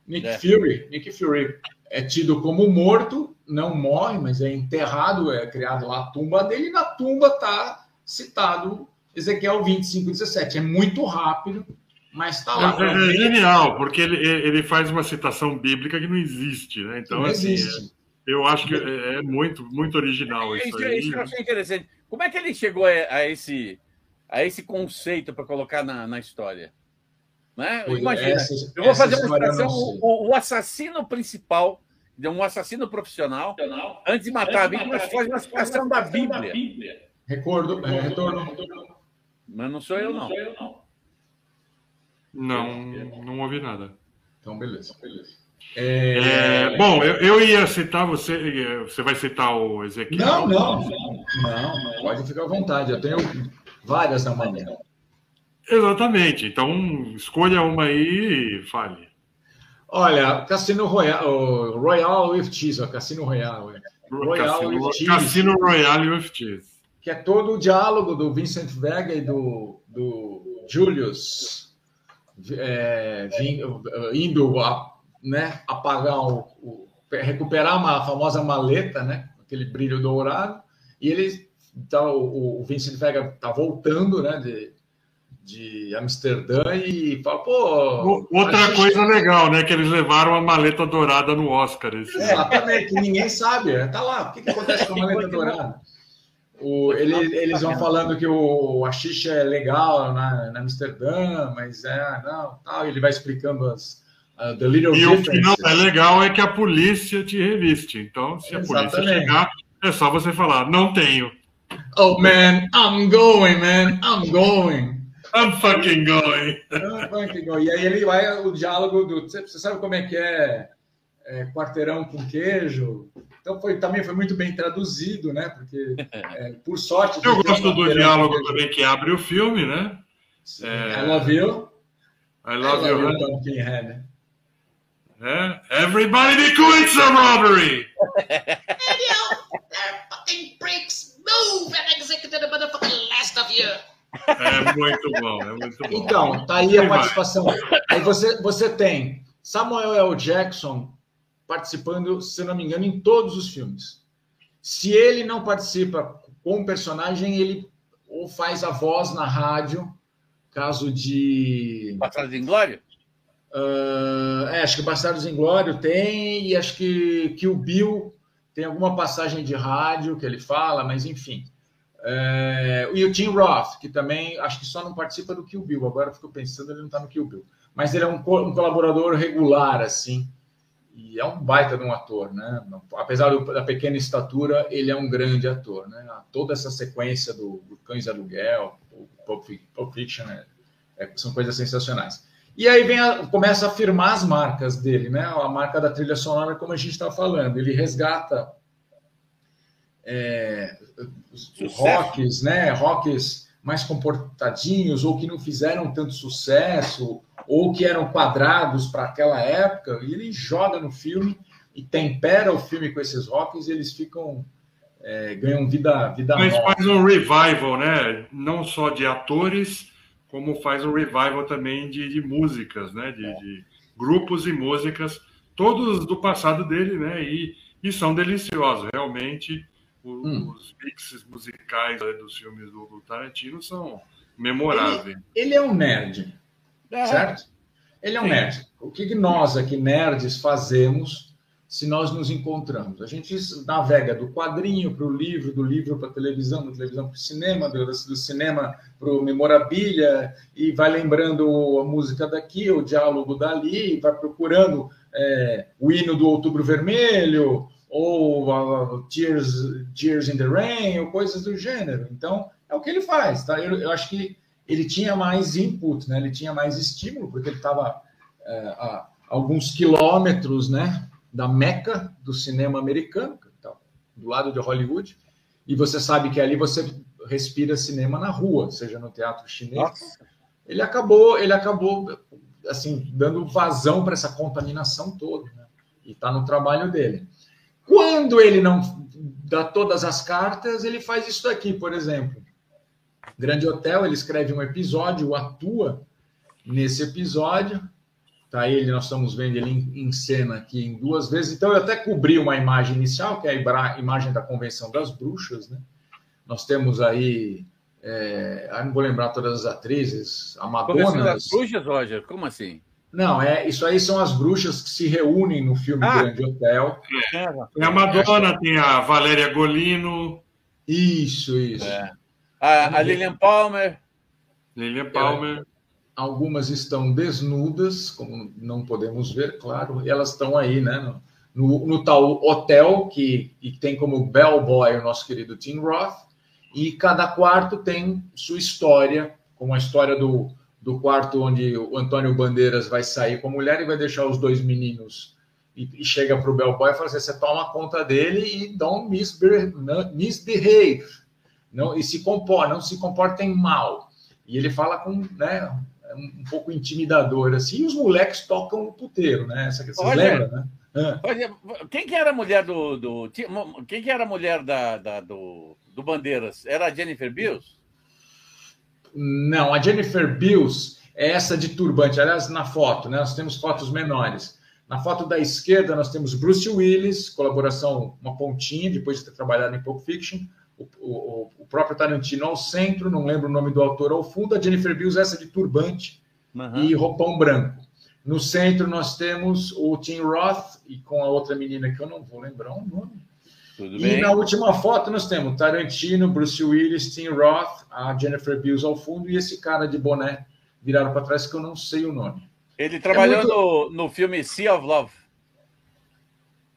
Nick é. Fury, Nick Fury é tido como morto, não morre, mas é enterrado, é criado lá a tumba dele, e na tumba está citado Ezequiel 25, 17. É muito rápido, mas está lá. É, é, genial, porque ele, ele faz uma citação bíblica que não existe, né? Então, não assim, existe. É, eu acho que é, é, muito, muito original isso, isso aí. Isso eu achei interessante. Como é que ele chegou a, a esse, a esse conceito para colocar na, na história? Né? Imagina, essa, eu vou fazer uma expressão, o, o, assassino principal, um assassino profissional, antes de matar antes a vítima, faz uma citação da Bíblia. Recordo, é, retorno. Mas não sou eu, não. Não, não ouvi nada. Então, beleza, beleza. É... É, bom, eu, eu, ia citar você. Você vai citar o Ezequiel? Não, não, não, pode ficar à vontade. Eu tenho várias na manhã. Exatamente. Então, escolha uma aí e fale. Olha, Cassino Royale, Royal with Cheese, Cassino Royale. Royal Cassino, with Cheese. Cassino Royale with Cheese que é todo o diálogo do Vincent Vega e do, do Julius é, indo a, né, apagar o, o, recuperar uma famosa maleta, né, aquele brilho dourado, e ele tá, o, o Vincent Vega tá voltando, né, de, de Amsterdã e fala, pô. Outra coisa legal, né? Que eles levaram a maleta dourada no Oscar. Esse... Exatamente, ninguém sabe. Tá lá, o que, que acontece com a maleta dourada? O, ele, eles vão falando que o, a xixa é legal na, na Amsterdã, mas é, não, tal. Ele vai explicando as. Uh, the little e o que não é legal é que a polícia te reviste. Então, se Exatamente. a polícia chegar, é só você falar: não tenho. Oh, man, I'm going, man, I'm going. I'm fucking going. I'm fucking going. E aí ele vai o diálogo do. Você sabe como é que é, é quarteirão com queijo? Então foi, também foi muito bem traduzido, né? Porque, é, por sorte. Eu gosto do diálogo também que abre o filme, né? Sim, é... I love you. I love, I love you, you. É? Everybody be quits a robbery! fucking breaks move and execute the motherfucking last of you! É muito bom, é muito bom. Então, tá aí a participação. Aí você, você tem Samuel L. Jackson participando, se não me engano, em todos os filmes. Se ele não participa com o personagem, ele ou faz a voz na rádio, caso de. Bastardos em Glória? Uh, é, acho que Bastardos em Glória tem, e acho que, que o Bill tem alguma passagem de rádio que ele fala, mas enfim. É, e o Tim Roth, que também acho que só não participa do Kill Bill. Agora fico pensando, ele não está no Kill Bill. Mas ele é um, um colaborador regular, assim. E é um baita de um ator, né? Apesar do, da pequena estatura, ele é um grande ator, né? Toda essa sequência do, do Cães Aluguel, o Pulp Fiction, é, é, são coisas sensacionais. E aí vem a, começa a afirmar as marcas dele, né? A marca da trilha sonora, como a gente está falando. Ele resgata é, rocks, né? Rocks mais comportadinhos ou que não fizeram tanto sucesso ou que eram quadrados para aquela época, e ele joga no filme e tempera o filme com esses rocks e eles ficam é, ganham vida vida Mas nova. faz um revival, né? Não só de atores, como faz um revival também de, de músicas, né? De, é. de, grupos e músicas, todos do passado dele, né? E, e são deliciosos, realmente. Os, hum. os mixes musicais né, dos filmes do, do Tarantino são memoráveis. Ele, ele é um nerd. É. Certo? Ele é um Sim. nerd. O que nós aqui, nerds, fazemos se nós nos encontramos? A gente navega do quadrinho para o livro, do livro para a televisão, da televisão para o cinema, do, do cinema para o memorabilia, e vai lembrando a música daqui, o diálogo dali, vai procurando é, o hino do Outubro Vermelho, ou uh, Tears, Tears in the Rain, ou coisas do gênero. Então, é o que ele faz. Tá? Eu, eu acho que ele tinha mais input, né? ele tinha mais estímulo, porque ele estava é, a alguns quilômetros né? Da meca do cinema americano, então, do lado de Hollywood, e você sabe que ali você respira cinema na rua, seja no teatro chinês. Nossa. Ele acabou, ele acabou assim dando vazão para essa contaminação toda, né? e está no trabalho dele. Quando ele não dá todas as cartas, ele faz isso daqui, por exemplo. Grande Hotel, ele escreve um episódio, atua nesse episódio. Tá ele, nós estamos vendo ele em, em, cena aqui em duas vezes. Então, eu até cobri uma imagem inicial, que é a imagem da Convenção das Bruxas, né? Nós temos aí, é, eu não vou lembrar todas as atrizes, a Madonna. Convenção das Bruxas, Roger? Como assim? Não, é isso aí são as bruxas que se reúnem no filme ah, Grande Hotel. É. Tem a Madonna, tem a Valéria Golino. Isso, isso. É. A, a Lilian Palmer. Lilian Palmer. Algumas estão desnudas, como não podemos ver, claro, e elas estão aí, né? No, no tal hotel que e tem como bellboy o nosso querido Tim Roth, e cada quarto tem sua história, como a história do do quarto onde o Antônio Bandeiras vai sair com a mulher e vai deixar os dois meninos e, e chega para o bellboy e fala assim, você toma conta dele e don't misbehave, não, e se comporta, não se comportem mal. E ele fala com, né, um pouco intimidador, assim, e os moleques tocam no puteiro, né? Essa que você lembra, né? quem que era a mulher do, do quem que era a mulher da, da do, do Bandeiras? Era a Jennifer Bills? Não, a Jennifer Bills é essa de turbante. Aliás, na foto, né? Nós temos fotos menores. Na foto da esquerda, nós temos Bruce Willis, colaboração, uma pontinha, depois de ter trabalhado em Pulp Fiction. O, o, o próprio Tarantino ao centro, não lembro o nome do autor ao fundo. A Jennifer Bills, essa de turbante uhum. e roupão branco. No centro, nós temos o Tim Roth e com a outra menina que eu não vou lembrar o nome. Tudo e bem. na última foto nós temos Tarantino, Bruce Willis, Tim Roth, a Jennifer Bills ao fundo e esse cara de boné virado para trás que eu não sei o nome. Ele trabalhou é muito... no, no filme Sea of Love.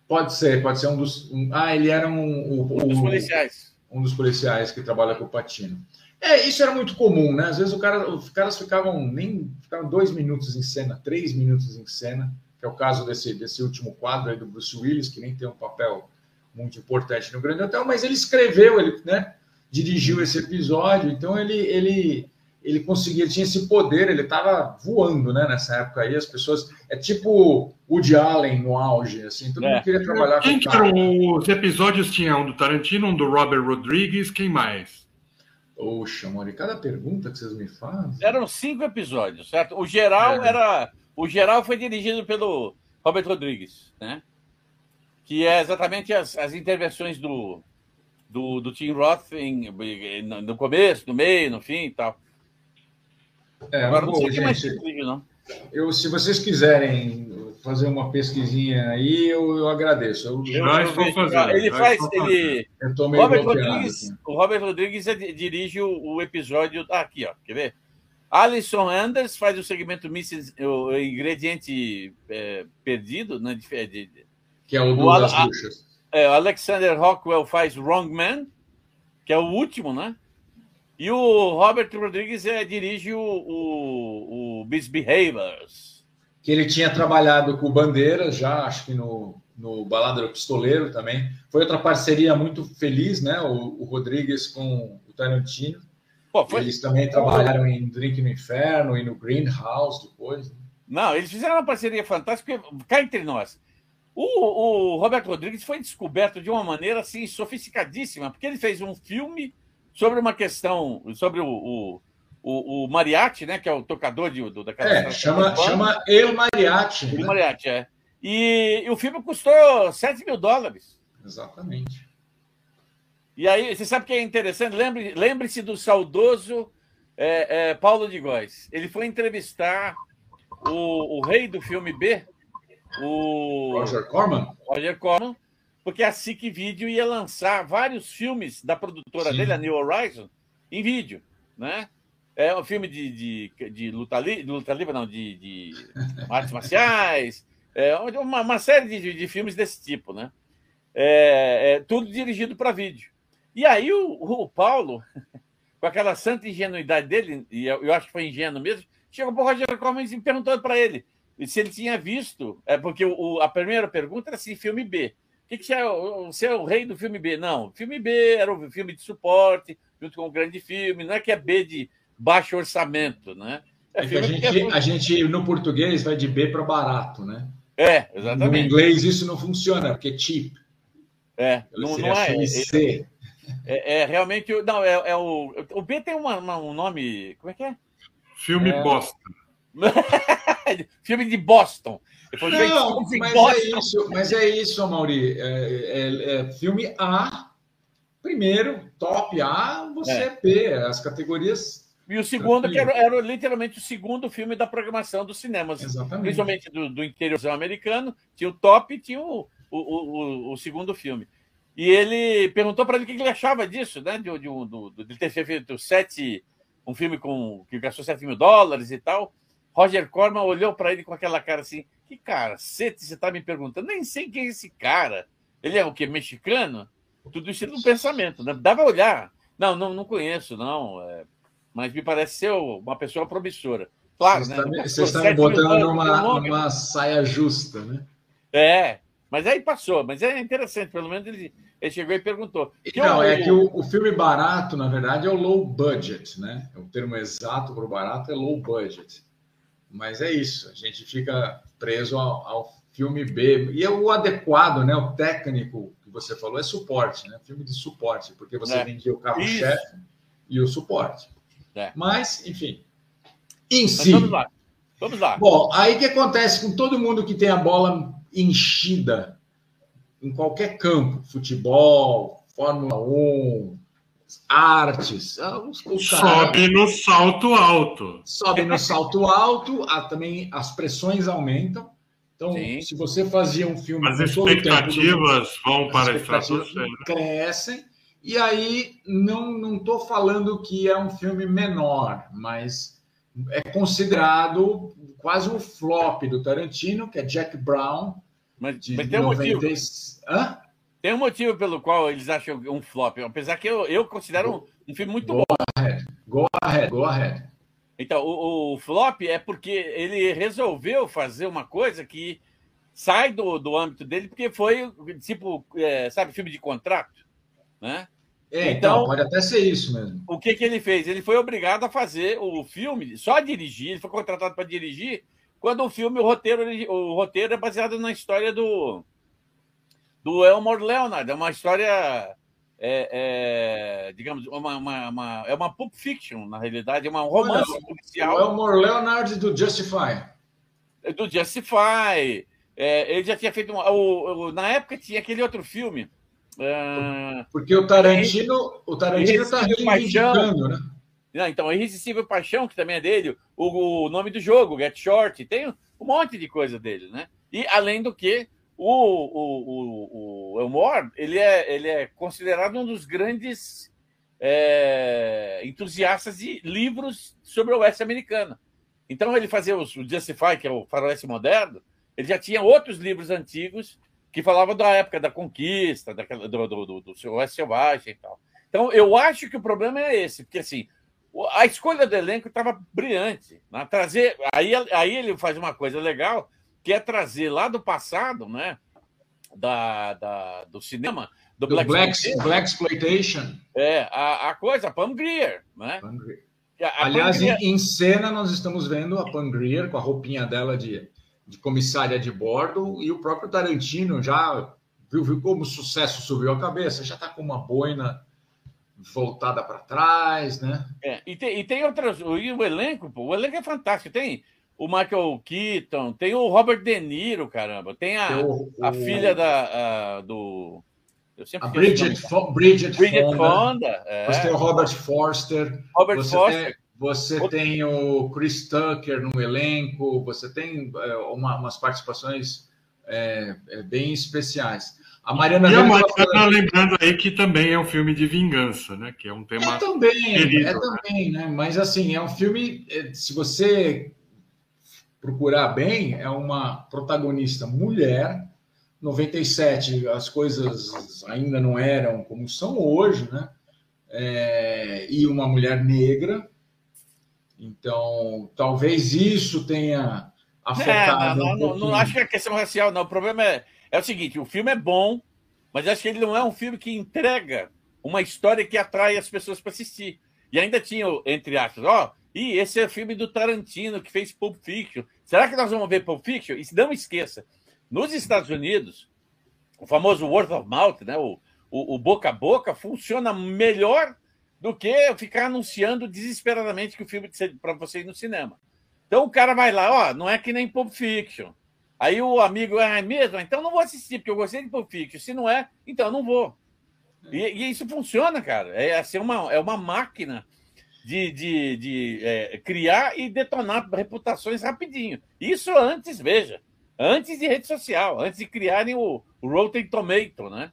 Pode ser, pode ser um dos. Um... ah, ele era um, um, um dos policiais. Um dos policiais que trabalha com o Patino. É, isso era muito comum, né? Às vezes o cara, os caras ficavam nem ficavam dois minutos em cena, três minutos em cena, que é o caso desse, desse último quadro aí do Bruce Willis, que nem tem um papel muito importante no Grande Hotel, mas ele escreveu, ele né, dirigiu esse episódio, então ele, ele, ele conseguia, ele tinha esse poder, ele estava voando né, nessa época aí, as pessoas. É tipo Woody Allen no auge, assim, todo é. mundo queria trabalhar quem com Quem Os episódios tinham um do Tarantino, um do Robert Rodrigues, quem mais? Poxa, Mori, cada pergunta que vocês me fazem. Eram cinco episódios, certo? O geral é. era. O geral foi dirigido pelo Robert Rodrigues, né? que é exatamente as, as intervenções do, do, do Tim Roth em, no começo, no meio, no fim e tal. É, Agora, não sei gente, mais não. Eu, se vocês quiserem fazer uma pesquisinha aí, eu, eu agradeço. Eu, eu, eu vou fazer. Ele faz. Ele, Robert Rodrigues, o Robert Rodrigues é, dirige o, o, episódio. Ah, aqui, ó. Quer ver? Alison Anders faz o segmento Mrs., o ingrediente é, perdido, né, de, de, que é o, o das bruxas. É, Alexander Rockwell faz Wrong Man, que é o último, né? E o Robert Rodrigues é, dirige o, o, o Misbehaviors. Que ele tinha trabalhado com o Bandeiras já, acho que no, no Balada do Pistoleiro também. Foi outra parceria muito feliz, né? O, o Rodrigues com o Tarantino. Pô, foi... Eles também trabalharam em Drink no Inferno e no Greenhouse depois. Né? Não, eles fizeram uma parceria fantástica, porque cá entre nós. O, o Roberto Rodrigues foi descoberto de uma maneira assim sofisticadíssima, porque ele fez um filme sobre uma questão, sobre o, o, o, o Mariachi, né, que é o tocador de, do, daquela. É, chama, chama El Mariachi. El né? Mariachi, é. E, e, o filme custou 7 mil dólares. Exatamente. E aí, você sabe o que é interessante? Lembre-se lembre do saudoso é, é, Paulo de Góes. Ele foi entrevistar o, o rei do filme B, o Roger Corman. Roger Corman, porque a SIC Video ia lançar vários filmes da produtora Sim. dele, a New Horizon, em vídeo, né? É um filme de, de, de luta, li, luta livre, não, de, de artes marciais, é uma, uma série de, de, filmes desse tipo, né? É, é tudo dirigido para vídeo. E aí o, o, Paulo, com aquela santa ingenuidade dele, e eu, eu acho que foi ingênuo mesmo, chegou para o Roger Corman e perguntou para ele: se ele tinha visto, é porque o, a primeira pergunta era assim, filme B. O que, que é, você é o rei do filme B? Não, filme B era o filme de suporte, junto com o grande filme, não é que é B de baixo orçamento, né? É, é a, gente, é... a gente, no português, vai de B para barato, né? É, exatamente. No inglês isso não funciona, porque é cheap. É, não, não é. É, é, é, realmente. Não, é, é, o. O B tem uma, uma, um nome. Como é que é? Filme é... Boston. filme de Boston. Não, mas é isso, mas é isso, Mauri. É, é, filme A, primeiro, top A, você é, B. As categorias e o segundo, que era, era, literalmente o segundo filme da programação dos cinemas. Exatamente. Principalmente do, do interiorzão americano. Tinha o top e tinha o, o, o, o, segundo filme. E ele perguntou para ele o que ele achava disso, né? De, de, de, de ter feito sete, um filme com, que gastou 7 mil dólares e tal. Roger Corman olhou para ele com aquela cara assim: Que cara, sete você está me perguntando? Nem sei quem é esse cara. Ele é o quê? Mexicano? Tudo isso no pensamento, né? Dava olhar. Não, não, não conheço, não. É, mas me parece ser uma pessoa promissora. Claro, você né? Está, você está me botando numa, numa saia justa, né? É, mas aí passou. Mas é interessante, pelo menos ele, ele chegou e perguntou. Não, é que o, o, filme barato, na verdade, é o low budget, né? O termo exato para o barato é low budget. Mas é isso, a gente fica preso ao, ao filme B. E é o adequado, né? O técnico que você falou é suporte, né? Filme de suporte, porque você é. vendia o carro-chefe e o suporte. É. Mas, enfim. Em Mas si. Vamos lá. Vamos lá. Bom, aí o que acontece com todo mundo que tem a bola enchida em qualquer campo, futebol, Fórmula 1, artes. Ah, Sobe no salto alto. Sobe no salto alto, a, também as pressões aumentam. Então, Sim. se você fazia um filme. As expectativas vão para a estratosfera. Crescem. E aí, não estou falando que é um filme menor, mas é considerado quase um flop do Tarantino, que é Jack Brown. Mas, de mas tem um 90... motivo. Hã? Tem um motivo pelo qual eles acham um flop, apesar que eu, eu considero um, um filme muito go bom. Ahead. Go ahead, go ahead. Então, o, o, flop é porque ele resolveu fazer uma coisa que sai do, do âmbito dele, porque foi, tipo, é, sabe, filme de contrato, né? É, então, então, pode até ser isso mesmo. O que, que ele fez? Ele foi obrigado a fazer o filme, só dirigir, ele foi contratado para dirigir, quando o filme, o roteiro, o roteiro é baseado na história do, do Elmore Leonard. É uma história, é, é, digamos, uma, uma, uma, é uma pulp fiction, na realidade, é um romance Olha, policial. O Elmore Leonard do Justify. É do Justify. É, ele já tinha feito. Uma, o, o, na época tinha aquele outro filme ah, Porque o Tarantino o Tarantino está reivindicando, né? Não, então, Irresistível Paixão, que também é dele, o, o, nome do jogo, Get Short, tem um monte de coisa dele, né? E além do que, o, o, o, o Elmore, ele é, ele é considerado um dos grandes é, entusiastas de livros sobre o oeste americano. Então, ele fazia o Justify, que é o faroeste moderno, ele já tinha outros livros antigos que falava da época da conquista, daquela, do, do, do, do seu selvagem e tal. Então, eu acho que o problema é esse, porque assim, a escolha do elenco estava brilhante. Né? Trazer, aí, aí ele faz uma coisa legal, que é trazer lá do passado, né? Da, da do cinema, do, do Black, Black, Black Exploitation. É, a, a coisa, a Pam Grier, né? Pam Grier. A, Aliás, Grier... Em, em, cena nós estamos vendo a Pam Grier com a roupinha dela de de comissária de bordo, e o próprio Tarantino já viu, viu como o sucesso subiu a cabeça, já está com uma boina voltada para trás, né? É, e, tem, e tem outras. E o elenco, pô, o elenco é fantástico. Tem o Michael Keaton, tem o Robert De Niro, caramba, tem a, o, a filha da, a, do. a Bridget, Bridget, Bridget Fonda. Fonda é. Você tem o Robert Forster. Robert Forster. Tem, você tem o Chris Tucker no elenco, você tem é, uma, umas participações é, é, bem especiais. A Mariana. E a Mariana lembrando aí que também é um filme de vingança, né? Que é um tema. É também, querido, é né? também, né? Mas assim, é um filme. É, se você procurar bem, é uma protagonista mulher. 97 as coisas ainda não eram como são hoje, né? É, e uma mulher negra, então, talvez isso tenha afetado. É, não, um não, não, acho que é questão racial, não. O problema é, é o seguinte: o filme é bom, mas acho que ele não é um filme que entrega uma história que atrai as pessoas para assistir. E ainda tinha, entre aspas, ó, e esse é o filme do Tarantino que fez Pulp Fiction. Será que nós vamos ver Pulp Fiction? E não esqueça, nos Estados Unidos, o famoso word of mouth, né, o, o, o boca a boca, funciona melhor do que ficar anunciando desesperadamente que o filme para você ir no cinema. Então o cara vai lá, ó, não é que nem Pulp Fiction. Aí o amigo, ah, é mesmo? Então não vou assistir, porque eu gostei de Pulp Fiction. Se não é, então não vou. E, e isso funciona, cara. É, assim, uma, é uma máquina de, de, de é, criar e detonar reputações rapidinho. Isso antes, veja, antes de rede social, antes de criarem o, o Rotten Tomato, né?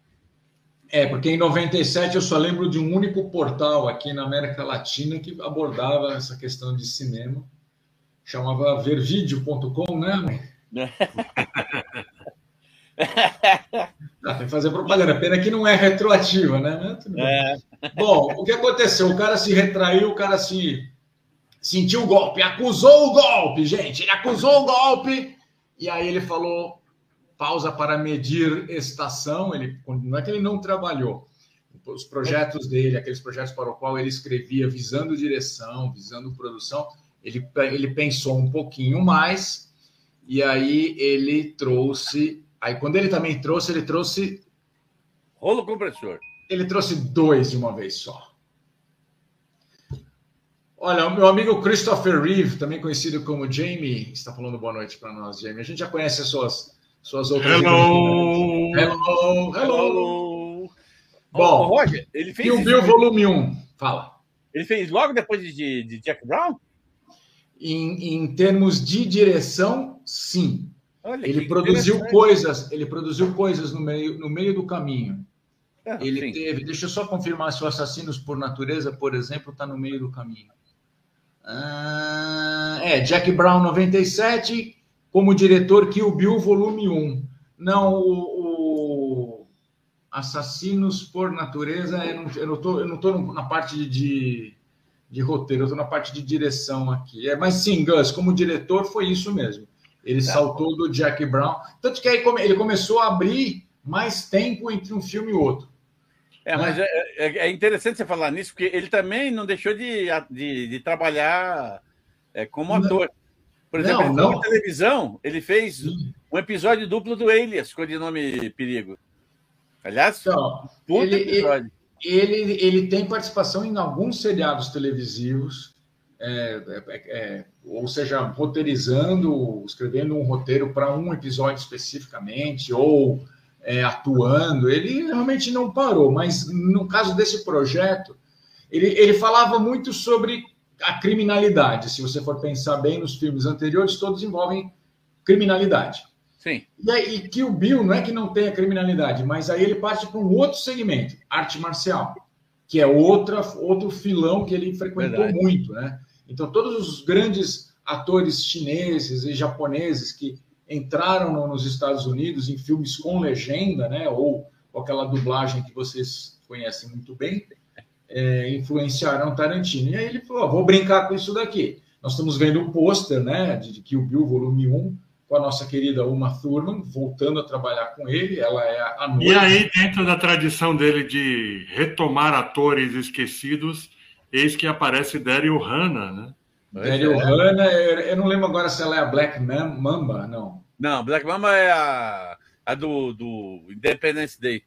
É, porque em 97 eu só lembro de um único portal aqui na América Latina que abordava essa questão de cinema. Chamava vervideo.com, né? Ah, tem que fazer propaganda. Pena que não é retroativa, né? É. Bom, o que aconteceu? O cara se retraiu, o cara se sentiu o golpe, acusou o golpe, gente. Ele acusou o golpe e aí ele falou pausa para medir estação. Ele não é que ele não trabalhou. Os projetos dele, aqueles projetos para o qual ele escrevia visando direção, visando produção, ele, ele pensou um pouquinho mais e aí ele trouxe. Aí quando ele também trouxe, ele trouxe Rolo compressor. ele trouxe dois de uma vez só. Olha, o meu amigo Christopher Reeve, também conhecido como Jamie, está falando boa noite para nós, Jamie. A gente já conhece as suas, suas outras. Hello! Hello! Hello! Hello! Bom, Ô, Roger, ele fez, Kill esse Bill Volume 1. Fala. ele fez logo depois de, de Jack Brown? Em, em termos de direção, sim. Olha, Ele produziu coisas, ele produziu coisas no meio, no meio do caminho. Ah, Ele sim. teve, deixa eu só confirmar se o Assassinos por Natureza, por exemplo, está no meio do caminho. Ah, é, Jack Brown 97, como diretor Kill Bill Volume 1. Não, o, o Assassinos por Natureza, eu não, eu não tô, eu não tô na parte de, de, de roteiro, eu estou na parte de direção aqui. É, mas sim, Gus, como diretor foi isso mesmo. Ele Tá. saltou do Jack Brown. Tanto que aí ele começou a abrir mais tempo entre um filme e outro. É, mas é, é- é interessante você falar nisso, porque ele também não deixou de, de, de trabalhar é, como Não. ator. Por Não, exemplo, ele não. na televisão, ele fez um episódio duplo do Alias, com o nome Perigo. Aliás, Então, puta ele- episódio. ele, ele tem participação em alguns seriados televisivos, é, é, é, ou seja, roteirizando, escrevendo um roteiro para um episódio especificamente, ou é, atuando. Ele realmente não parou, mas no caso desse projeto, ele, ele falava muito sobre a criminalidade. Se você for pensar bem nos filmes anteriores, todos envolvem criminalidade. Sim. E aí, e Kill Bill não é que não tenha criminalidade, mas aí ele parte para um outro segmento, arte marcial, que é outra, outro filão que ele frequentou Verdade. muito, né? Então, todos os grandes atores chineses e japoneses que entraram no- nos Estados Unidos em filmes com legenda, né? Ou, ou aquela dublagem que vocês conhecem muito bem, é, influenciaram Tarantino. E aí ele falou: "Ó, vou brincar com isso daqui. Nós estamos vendo um pôster, né? De, de Kill Bill, volume 1, com a nossa querida Uma Thurman, voltando a trabalhar com ele. Ela é a noite. E aí, dentro da tradição dele de retomar atores esquecidos, eis que aparece Daryl Hannah, né? Daryl É. Hannah, eu, eu não lembro agora se ela é a Black Mamba, não. Não, Black Mama é a, a do, do Independence Day.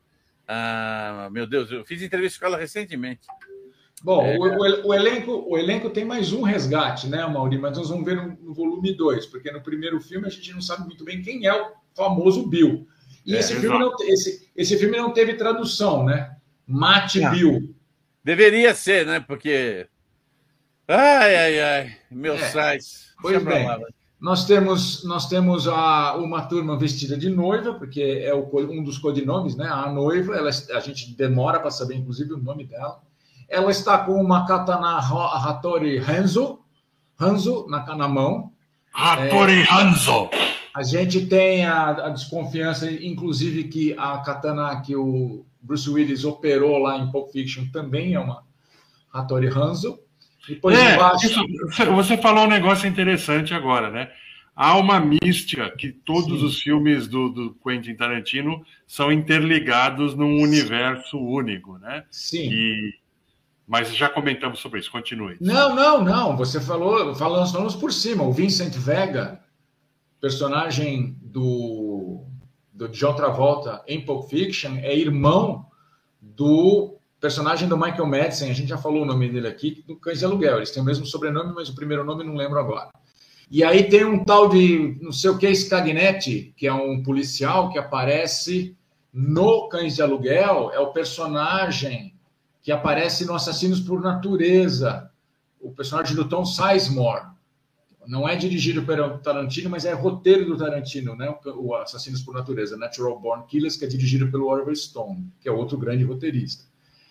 Ah, meu Deus, eu fiz entrevista com ela recentemente. Bom, É. o, o- o elenco, o elenco tem mais um resgate, né, Mauri? Mas nós vamos ver no, no volume 2, porque no primeiro filme a gente não sabe muito bem quem é o famoso Bill. E É, esse, filme não, esse, esse filme não teve tradução, né? Mate Não. Bill. Deveria ser, né? Porque. Ai, ai, ai. Meus É. sais. Pois pra bem. lá. Nós temos, nós temos a, uma turma vestida de noiva, porque é o um dos codinomes, né? A noiva, ela, a gente demora para saber, inclusive, o nome dela. Ela está com uma katana Ho- Hattori Hanzo, Hanzo na, na mão. Hattori Hanzo! A gente tem a, a desconfiança, inclusive, que a katana que o Bruce Willis operou lá em Pulp Fiction também é uma Hattori Hanzo. Depois É, embaixo. isso- você- falou um negócio interessante agora, né? há uma mística que todos Sim. os filmes do, do, Quentin Tarantino são interligados num universo único, né? Sim. E, mas já comentamos sobre isso, continue. Não, não, não. Você falou, falamos, falamos por cima. O Vincent Vega, personagem do, do John Travolta em Pulp Fiction, é irmão do personagem do Michael Madsen. A gente já falou o nome dele aqui, do Cães de Aluguel. Eles têm o mesmo sobrenome, mas o primeiro nome não lembro agora. E aí tem um tal de, não sei o que, Scagnetti, que é um policial que aparece no Cães de Aluguel, é o personagem que aparece no Assassinos por Natureza, o personagem do Tom Sizemore. Não é dirigido pelo Tarantino, mas é roteiro do Tarantino, né? O Assassinos por Natureza, Natural Born Killers, que é dirigido pelo Oliver Stone, que é outro grande roteirista.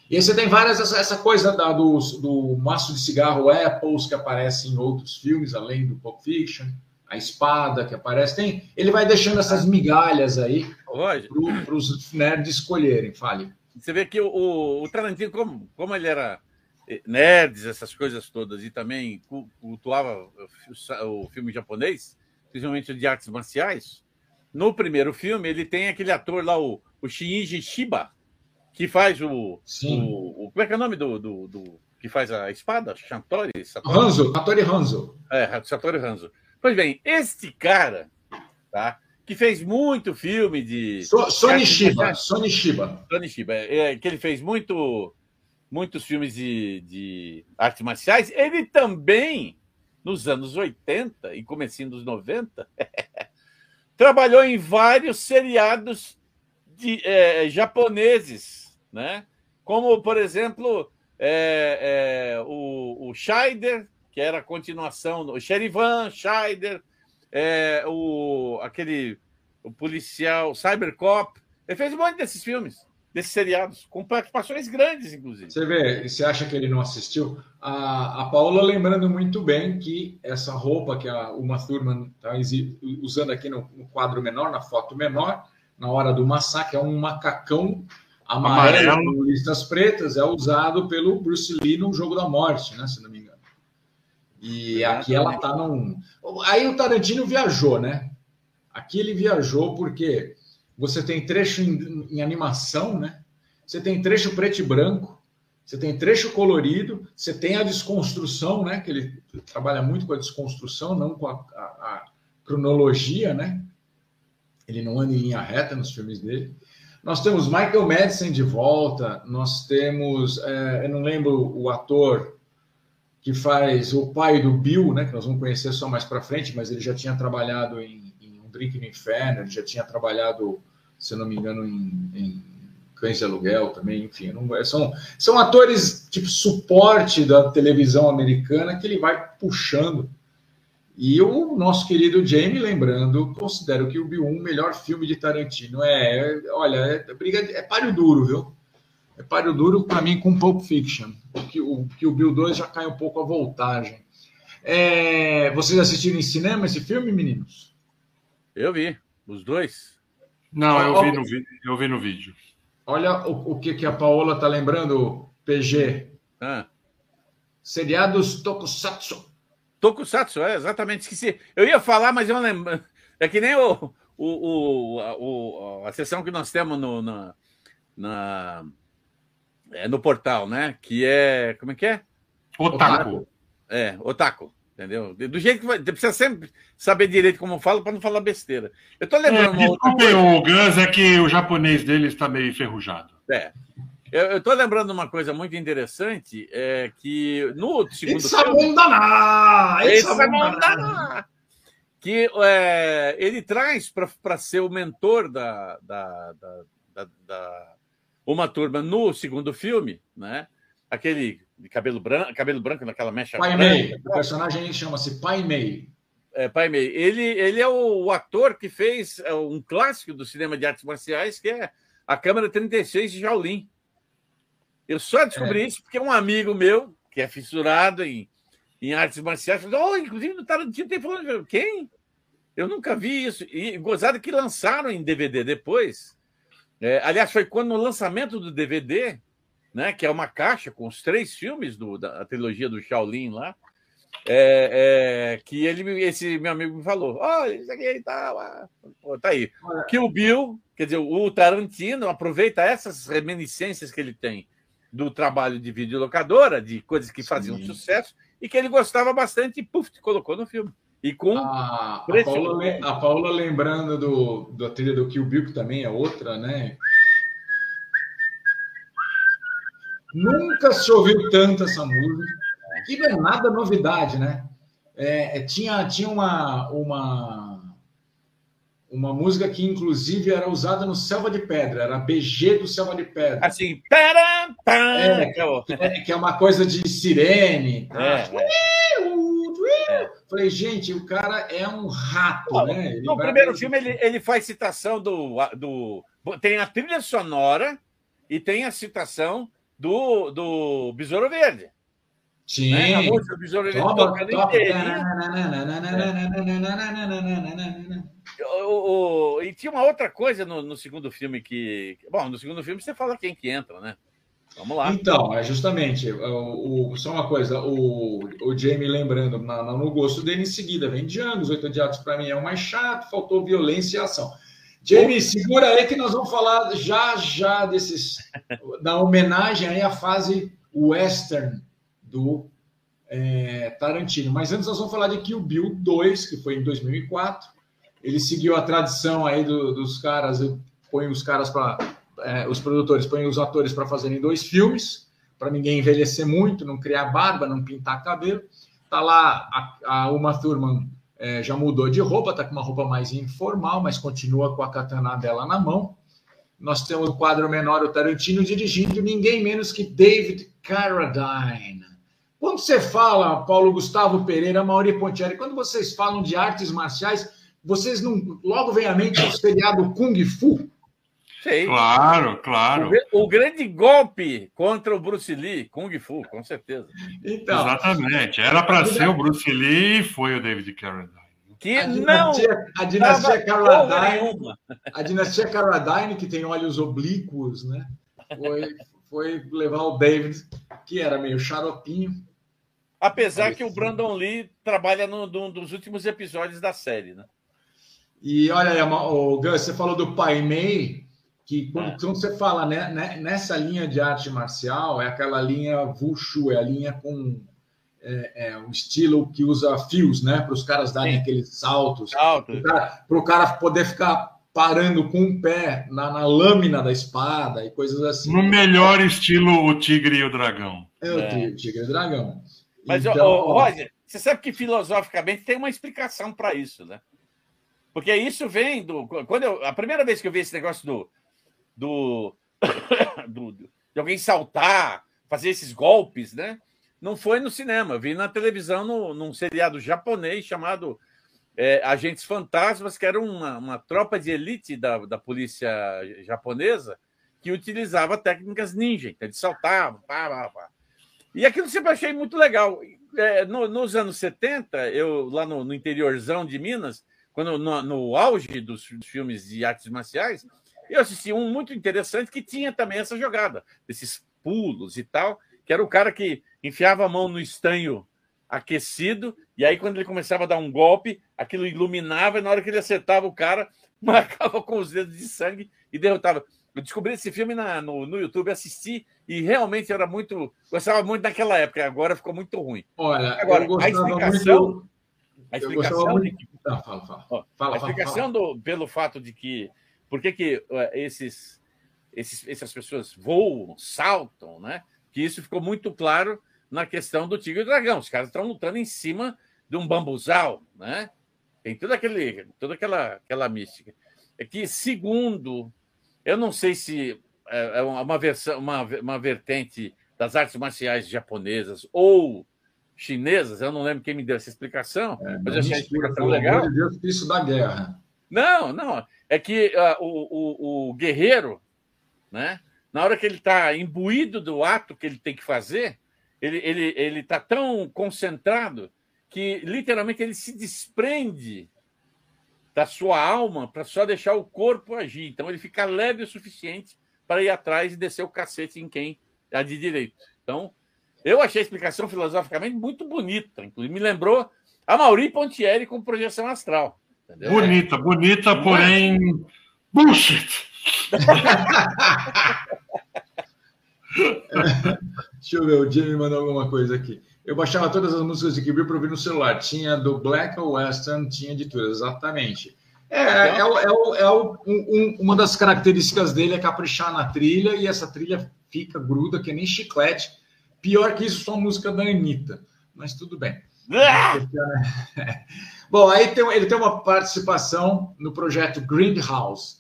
E aí você tem várias, essa, essa coisa da, do, do maço de cigarro Apples, que aparece em outros filmes, além do Pulp Fiction, a espada que aparece. Tem, ele vai deixando essas migalhas aí para os nerds escolherem. Fale. Você vê que o, o Tarantino, como, como ele era nerds, essas coisas todas, e também cultuava o filme japonês, principalmente de artes marciais, no primeiro filme ele tem aquele ator lá, o, o Shinji Shiba, que faz o, o, o, Como é que é o nome do, do, do que faz a espada? Chantori? Hanzo, Hattori Hanzo. É, Satori Hanzo. Pois bem, este cara, tá? Que fez muito filme de. So, Sony Shiba. Sony Shiba. Sony Shiba. É, é, que ele fez muito, muitos filmes de, de artes marciais. Ele também, nos anos 80 e comecinho dos 90, trabalhou em vários seriados de, é, japoneses né? Como, por exemplo, é, é, o, o Scheider, que era a continuação, o Sherivan Scheider, é, o, aquele o policial Cybercop. Ele fez um monte desses filmes, desses seriados, com participações grandes, inclusive. Você vê, você acha que ele não assistiu? A, a Paula lembrando muito bem que essa roupa que a Uma Thurman está usando aqui no, no quadro menor, na foto menor, na hora do massacre, é um macacão amarelo, amarelo. listas pretas é usado pelo Bruce Lee no Jogo da Morte, né? Se não me engano. E aqui ela tá num. Aí o Tarantino viajou, né? Aqui ele viajou porque você tem trecho em, em animação, né? Você tem trecho preto e branco, você tem trecho colorido, você tem a desconstrução, né? Que ele trabalha muito com a desconstrução, não com a, a, a cronologia, né? Ele não anda em linha reta nos filmes dele. Nós temos Michael Madsen de volta, nós temos, é, eu não lembro o ator que faz o pai do Bill, né, que nós vamos conhecer só mais para frente, mas ele já tinha trabalhado em, Drink no Inferno, ele já tinha trabalhado, se não me engano, em, em Cães de Aluguel também, enfim, não, são, são atores tipo suporte da televisão americana que ele vai puxando e o nosso querido Jamie, lembrando, considero que o Bill 1 o melhor filme de Tarantino. É, olha, é, briga, é páreo duro, viu? É páreo duro para mim com Pulp Fiction. Que o, que o Bill 2 já cai um pouco a voltagem. É, vocês assistiram em cinema esse filme, meninos? Eu vi, os dois. Não, eu vi no, eu vi no vídeo. Olha o, o que, que a Paola tá lembrando, PG. Ah. Seriados Tokusatsu. Tokusatsu, é, exatamente. Esqueci. Eu ia falar, mas eu não lembro. É que nem o, o, o, o a sessão que nós temos no, na, na é, no portal, né? Que é. Como é que é? Otaku. É, Otaku. Entendeu? Do jeito que vai. Precisa sempre saber direito como falo para não falar besteira. Eu tô lembrando. É, desculpe, o Gans é que o japonês dele está meio enferrujado. É. Eu estou lembrando uma coisa muito interessante, é que no segundo It's filme... Daná! It's Daná! Que é, ele traz para ser o mentor da, da, da, da, da uma turma no segundo filme, né? Aquele de cabelo branco, cabelo branco naquela mecha. Pai Mei. O personagem chama-se Pai Mei. É, Pai Mei. Ele, ele é o, ator que fez é, um clássico do cinema de artes marciais, que é a Câmara 36 de Shaolin. Eu só descobri é. isso porque um amigo meu, que é fissurado em, em artes marciais, falou: oh, inclusive no Tarantino tem falando. Quem? Eu nunca vi isso. E gozado que lançaram em DVD depois. É, aliás, foi quando no lançamento do DVD, né, que é uma caixa com os três filmes do, da trilogia do Shaolin lá, É, é, que ele, esse meu amigo me falou: olha, isso aqui e tal. Ah, pô, tá aí. Que o Bill, quer dizer, o Tarantino aproveita essas reminiscências que ele tem do trabalho de videolocadora, de coisas que faziam Sim. sucesso, e que ele gostava bastante, e puf, colocou no filme. E com. A, a, Paula, a Paula lembrando do, da trilha do Kill Bill, que também é outra, né? Nunca se ouviu tanto essa música. E não é nada novidade, né? É, é, tinha tinha uma, uma, uma música que, inclusive, era usada no Selva de Pedra, era BG do Selva de Pedra. Assim, pera, pera, é, é, que é uma coisa de sirene. Tá? É, é. Falei, gente, o cara é um rato, né? Ele no primeiro filme, ele, ele faz citação do, do. Tem a trilha sonora e tem a citação do, do Besouro Verde. Sim. Né? A música do Besouro Verde tocando o, o, e tinha uma outra coisa no, no, segundo filme que. Bom, no segundo filme você fala quem que entra, né? Vamos lá. Então, é justamente, o, o, só uma coisa, o, o Jamie lembrando na, na, no gosto dele, em seguida vem Django, os oito odiados para mim é o mais chato, faltou violência e ação. Jamie, segura aí que nós vamos falar já já desses da homenagem aí à fase western do é, Tarantino. Mas antes nós vamos falar de Kill Bill 2, que foi em 2004. Ele seguiu a tradição aí do, dos caras, põe os caras para é, os produtores põem os atores para fazerem dois filmes, para ninguém envelhecer muito, não criar barba, não pintar cabelo. Tá lá a, a Uma Thurman é, já mudou de roupa, está com uma roupa mais informal, mas continua com a katana dela na mão. Nós temos o quadro menor, o Tarantino, dirigindo ninguém menos que David Carradine. Quando você fala, Paulo Gustavo Pereira, Mauri Pontieri, quando vocês falam de artes marciais, vocês não logo vem à mente o seriado Kung Fu? Sei. Claro, claro. O, o, grande golpe contra o Bruce Lee, Kung Fu, com certeza. Então, Exatamente. Era para ser o Bruce Lee e foi o David Carradine. Que a dinastia, não a dinastia Carradine, a dinastia Carradine que tem olhos oblíquos, né? Foi, foi levar o David, que era meio xaropinho. Apesar que o Brandon Lee trabalha num no, dos últimos episódios da série, né? E olha aí, o Gus, você falou do Pai Mei, que quando, é. quando, você fala né, né, nessa linha de arte marcial, é aquela linha Wushu, é a linha com é, é um estilo que usa fios, né? Para os caras darem Sim. aqueles saltos. Saltos. Para o cara poder ficar parando com um pé na, na, lâmina da espada e coisas assim. No melhor estilo o tigre e o dragão. É, o é. tigre e o dragão. Mas, então, ó, Roger, você sabe que filosoficamente tem uma explicação para isso, né? Porque isso vem do. Quando eu, a primeira vez que eu vi esse negócio do, do, do, de alguém saltar, fazer esses golpes, né? Não foi no cinema, vi na televisão no, num seriado japonês chamado é, Agentes Fantasmas, que era uma, uma tropa de elite da, da polícia japonesa que utilizava técnicas ninja, então eles saltavam, pá, pá, pá. E aquilo sempre achei muito legal. É, no, nos anos 70, eu lá no, no interiorzão de Minas, quando no, no auge dos, dos filmes de artes marciais, eu assisti um muito interessante que tinha também essa jogada, desses pulos e tal, que era o cara que enfiava a mão no estanho aquecido, e aí quando ele começava a dar um golpe, aquilo iluminava, e na hora que ele acertava o cara, marcava com os dedos de sangue e derrotava. Eu descobri esse filme na, no, no YouTube, assisti e realmente era muito. Gostava muito naquela época, agora ficou muito ruim. Olha, agora, a explicação. Muito... A explicação, muito... que, ah, fala, fala. Ó, fala, a explicação Do, pelo fato de que por que, que esses, esses, essas pessoas voam, saltam, né? Que isso ficou muito claro na questão do tigre e dragão. Os caras estão lutando em cima de um bambuzal, né? Tem toda, aquele, toda aquela, aquela mística. É que, segundo, eu não sei se é, é uma, versão, uma, uma vertente das artes marciais japonesas ou chinesas, eu não lembro quem me deu essa explicação, é, mas eu achei a explicação legal. De Deus, isso da guerra. Não, não é que uh, o, o, o, guerreiro, né, na hora que ele está imbuído do ato que ele tem que fazer, ele está ele, ele tá tão concentrado que literalmente ele se desprende da sua alma para só deixar o corpo agir. Então ele fica leve o suficiente para ir atrás e descer o cacete em quem é de direito. Então, Eu achei a explicação filosoficamente muito bonita. Inclusive, me lembrou a Mauri Pontieri com projeção astral. Entendeu? Bonita, bonita, porém. Bullshit! Deixa eu ver, o Jimmy mandou alguma coisa aqui. Eu baixava todas as músicas de Kill para ouvir no celular. Tinha do Black Western, tinha de tudo, exatamente. É, é, é, é um, uma das características dele é caprichar na trilha e essa trilha fica gruda, que nem chiclete. Pior que isso, só a música da Anitta. Mas tudo bem. Ah! Bom, aí tem, ele tem uma participação no projeto Greenhouse.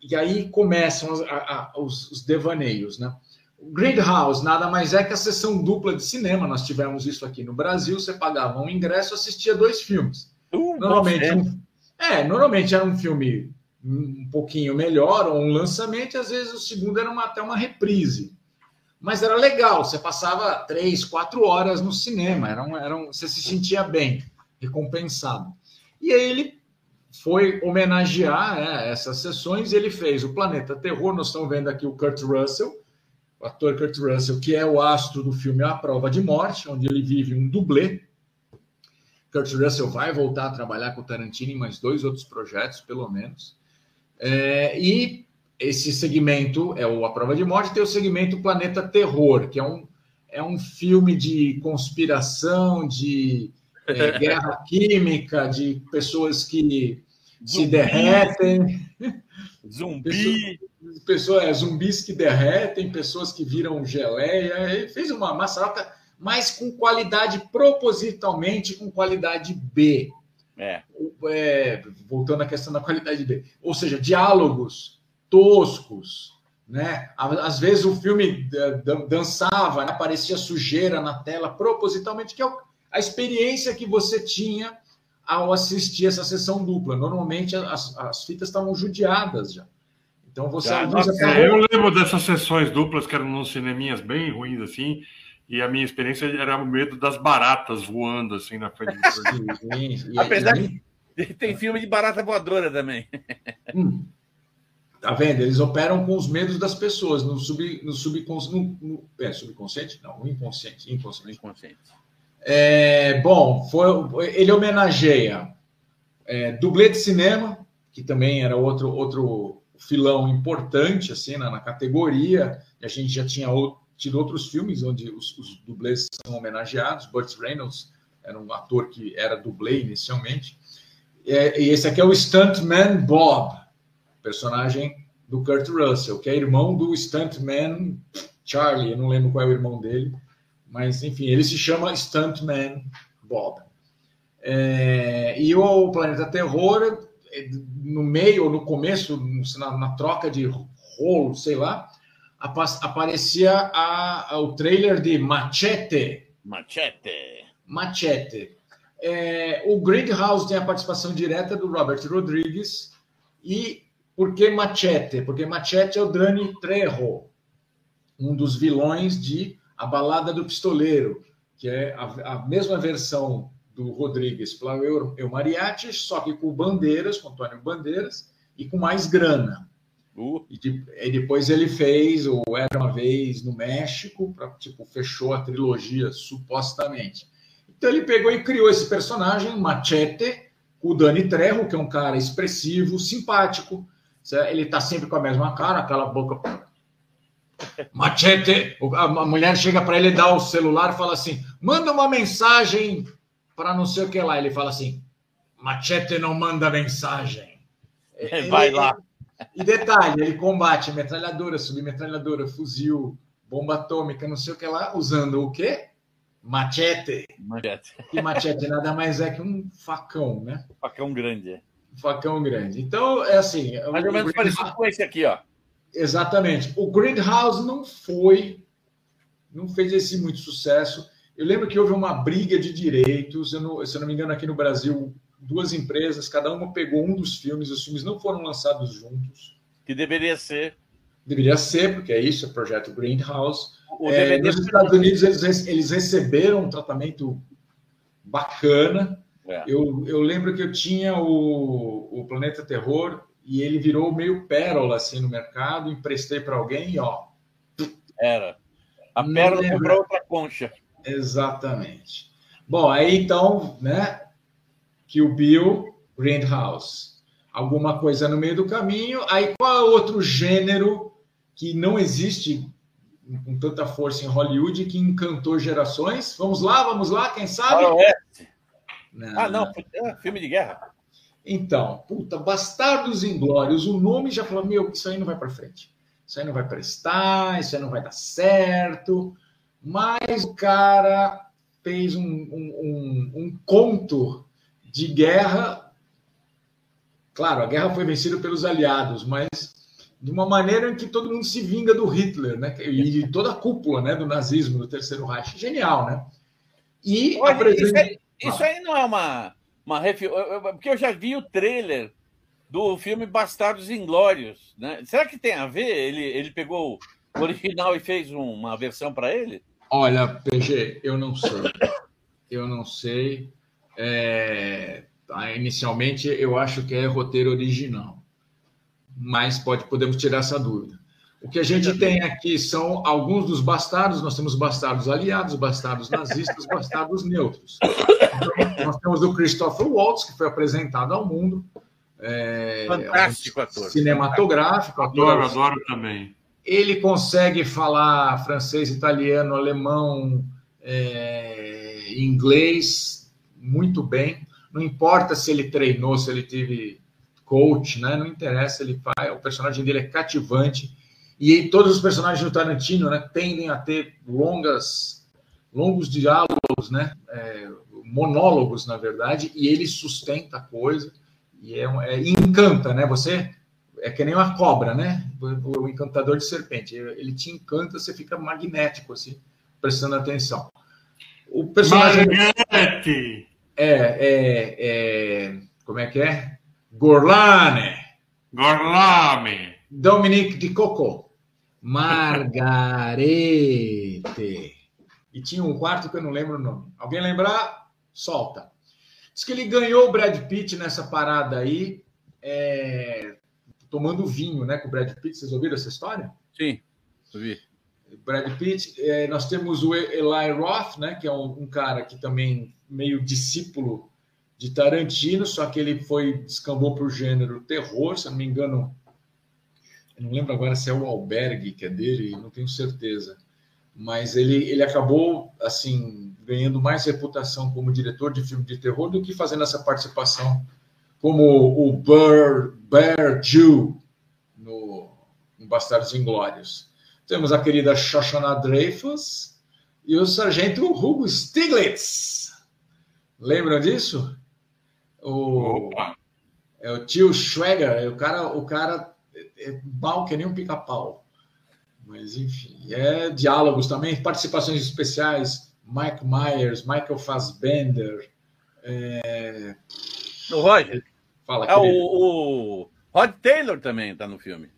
E aí começam os, a, os, os devaneios, né? O Greenhouse nada mais é que a sessão dupla de cinema. Nós tivemos isso aqui no Brasil. Você pagava um ingresso, assistia dois filmes. Uh, normalmente, um, é, normalmente era um filme um pouquinho melhor ou um lançamento. E às vezes o segundo era uma, até uma reprise. Mas era legal. Você passava três, quatro horas no cinema. Era um, era um, você se sentia bem, recompensado. E aí ele foi homenagear né, essas sessões. Ele fez o Planeta Terror. Nós estamos vendo aqui o Kurt Russell, o ator Kurt Russell, que é o astro do filme A Prova de Morte, onde ele vive um dublê. Kurt Russell vai voltar a trabalhar com o Tarantino em mais dois outros projetos, pelo menos. É, e esse segmento é o A Prova de Morte, tem o segmento Planeta Terror, que é um, é um filme de conspiração, de é, guerra química, de pessoas que se derretem. Zumbi. Pessoas, é, zumbis que derretem, pessoas que viram geleia. Ele fez uma massacre, mas com qualidade propositalmente com qualidade B. É. é. voltando à questão da qualidade B. Ou seja, diálogos toscos. Né? Às vezes o filme dançava, né? aparecia sujeira na tela propositalmente, que é a experiência que você tinha ao assistir essa sessão dupla. Normalmente as, as fitas estavam judiadas já. Então você ah, nossa, Eu lembro dessas sessões duplas que eram nos cineminhas bem ruins assim. E a minha experiência era o medo das baratas voando assim na frente do Sim, Apesar de tem filme de barata voadora também. Hum. Tá vendo? Eles operam com os medos das pessoas, no, sub, no, subcons, no, no é, subconsciente? Não, no inconsciente. Inconsciente. inconsciente. É, bom, foi, ele homenageia é, dublê de cinema, que também era outro, outro filão importante assim na, na categoria. A gente já tinha outro, tido outros filmes onde os, os dublês são homenageados. Burt Reynolds era um ator que era dublê inicialmente. É, e esse aqui é o Stuntman Bob, personagem do Kurt Russell, que é irmão do Stuntman Charlie. Eu não lembro qual é o irmão dele mas, enfim, ele se chama Stuntman Bob. É, e o Planeta Terror, no meio ou no começo, na, na, troca de rolo, sei lá, aparecia a, a, o trailer de Machete. Machete. Machete. É, o Grindhouse tem a participação direta do Robert Rodrigues. E por que Machete? Porque Machete é o Dani Trejo, um dos vilões de a Balada do Pistoleiro, que é a, a mesma versão do Rodrigues para o Eu Mariachi, só que com Bandeiras, com Antônio Bandeiras, e com mais grana. Uh. E, de, e, depois ele fez o Era Uma Vez no México, pra, tipo, fechou a trilogia, supostamente. Então ele pegou e criou esse personagem, Machete, com o Dani Trejo, que é um cara expressivo, simpático. Ele está sempre com a mesma cara, aquela boca Machete, a mulher chega para ele, dá o celular e fala assim: manda uma mensagem para não sei o que lá. Ele fala assim: Machete não manda mensagem. Vai ele, lá. E detalhe: ele combate metralhadora, submetralhadora, fuzil, bomba atômica, não sei o que lá, usando o quê? Machete. Machete. E machete nada mais é que um facão, né? Facão grande. Um facão grande. Então, é assim. Mais ou menos parecido com esse aqui, ó. Exatamente. O Grindhouse não foi, não fez esse muito sucesso. Eu lembro que houve uma briga de direitos. Eu não, se eu não me engano, aqui no Brasil, duas empresas, cada uma pegou um dos filmes. Os filmes não foram lançados juntos. Que deveria ser. Deveria ser, porque é isso, é o projeto Grindhouse. É, nos Estados Unidos, eles, eles receberam um tratamento bacana. É. Eu, eu lembro que eu tinha o, o Planeta Terror, e ele virou meio pérola assim no mercado, emprestei para alguém e ó. Era. A pérola comprou outra concha. Exatamente. Bom, aí então, né? Que o Bill Grindhouse. Alguma coisa no meio do caminho. Aí qual é outro gênero que não existe com tanta força em Hollywood que encantou gerações? Vamos lá, vamos lá, quem sabe? Não, ah, não, é filme de guerra. Então, puta, Bastardos Inglórios, o nome já falou, meu, isso aí não vai para frente. Isso aí não vai prestar, isso aí não vai dar certo. Mas o cara fez um, um, um, um conto de guerra. Claro, a guerra foi vencida pelos aliados, mas de uma maneira em que todo mundo se vinga do Hitler, né? E de toda a cúpula, né, do nazismo, do Terceiro Reich. Genial, né? E Olha, apresenta... isso, aí, não é uma uma refi... porque eu já vi o trailer do filme Bastardos Inglórios, né? Será que tem a ver? Ele, ele pegou o original e fez uma versão para ele? Olha, PG, eu não sei. Eu não sei. É... Tá, inicialmente, eu acho que é roteiro original, mas pode podemos tirar essa dúvida. O que a gente tem aqui são alguns dos bastardos, nós temos bastardos aliados, bastardos nazistas, bastardos neutros. Então, nós temos o Christopher Waltz, que foi apresentado ao mundo. É, Fantástico ator. Cinematográfico. Adoro, ator. adoro também. Ele consegue falar francês, italiano, alemão, é, inglês muito bem. Não importa se ele treinou, se ele teve coach, né? não interessa, ele faz. O personagem dele é cativante e todos os personagens do Tarantino né, tendem a ter longas, longos diálogos, né, é, monólogos, na verdade, e ele sustenta a coisa e é, é, encanta, né? Você é que nem uma cobra, né? O, o, encantador de serpente. Ele te encanta, você fica magnético, assim, prestando atenção. O personagem. Magnete! É, é, é. Como é que é? Gorlane! Gorlame! Dominique de Coco. Margarete. E tinha um quarto que eu não lembro o nome. Alguém lembrar? Solta. Diz que ele ganhou o Brad Pitt nessa parada aí, é... tomando vinho, né, com o Brad Pitt. Vocês ouviram essa história? Sim, ouvi. Brad Pitt. É, nós temos o Eli Roth, né, que é um, um cara que também meio discípulo de Tarantino, só que ele foi descambou para o gênero terror, se não me engano, não lembro agora se é o Albergue que é dele, não tenho certeza. Mas ele, ele acabou, assim, ganhando mais reputação como diretor de filme de terror do que fazendo essa participação como o Bear, Bear Jew no, no Bastardos Inglórios. Temos a querida Shoshana Dreyfus e o sargento Hugo Stiglitz. Lembram disso? O, é o tio Schweger, o cara, o cara é mal que nem um pica-pau. Mas, enfim, é diálogos também, participações especiais, Mike Myers, Michael Fassbender. É... O Roger. Fala, é, o, o Rod Taylor também está no filme.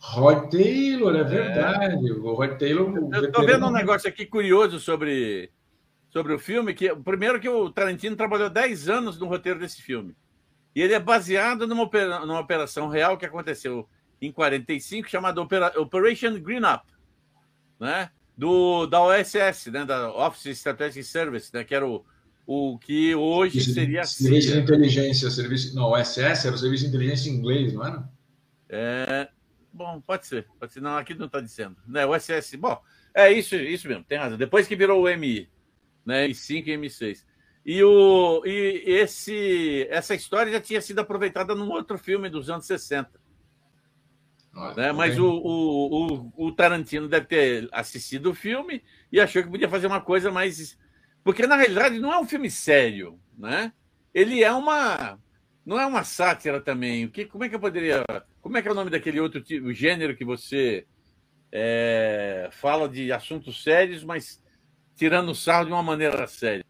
Rod Taylor, é verdade. É. O Rod Taylor. Eu estou vendo um negócio aqui curioso sobre, sobre o filme. que Primeiro que o Tarantino trabalhou 10 anos no roteiro desse filme. E ele é baseado numa, numa operação real que aconteceu em 45, chamada Operation Green Up, né? Do, da OSS, né? da Office Strategic Service, né? que era o, o que hoje Isso, seria Serviço de inteligência, serviço. Não, OSS era o serviço de inteligência em inglês, não era? É, bom, pode ser, pode ser. Não, aqui não está dizendo. Né, o OSS, bom, é isso, isso mesmo, tem razão. Depois que virou o MI, né? I5 e M6. E, o, e esse, essa história já tinha sido aproveitada num outro filme dos anos 60 né? Mas o, o, o, o, Tarantino deve ter assistido o filme e achou que podia fazer uma coisa mais. Porque, na realidade, não é um filme sério. Né? Ele é uma. Não é uma sátira também. O que, como é que eu poderia. Como é que é o nome daquele outro tipo, gênero que você é, fala de assuntos sérios, mas tirando o sarro de uma maneira séria?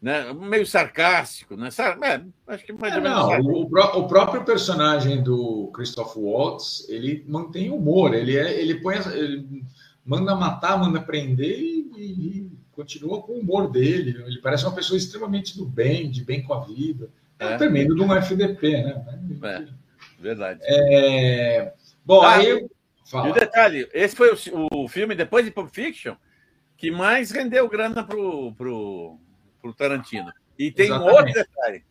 Né? meio sarcástico, né? É, acho que mais é, ou menos. Não, o, o, próprio personagem do Christoph Waltz, ele mantém humor, ele é, ele põe, ele manda matar, manda prender e, e, continua com o humor dele. Ele parece uma pessoa extremamente do bem, de bem com a vida. É, é tremendo de um FDP, né? É, verdade. É... Bom, ah, aí. Fala. E o detalhe, esse foi o, o filme depois de Pulp Fiction que mais rendeu grana pro, pro, pro Tarantino. E tem Exatamente. um outro detalhe.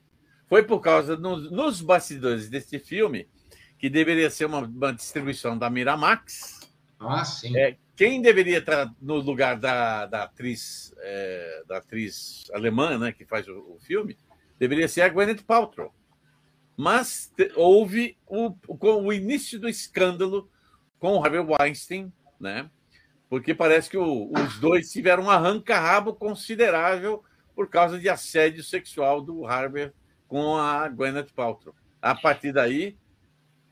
Foi por causa, nos, nos bastidores desse filme, que deveria ser uma, uma distribuição da Miramax, Ah, sim. é, quem deveria estar no lugar da, da atriz é, da atriz alemã, né, que faz o, o filme, deveria ser a Gwyneth Paltrow. Mas te- houve o, o, o início do escândalo com o Harvey Weinstein, né? Porque parece que os dois tiveram um arranca-rabo considerável por causa de assédio sexual do Harvey com a Gwyneth Paltrow. A partir daí,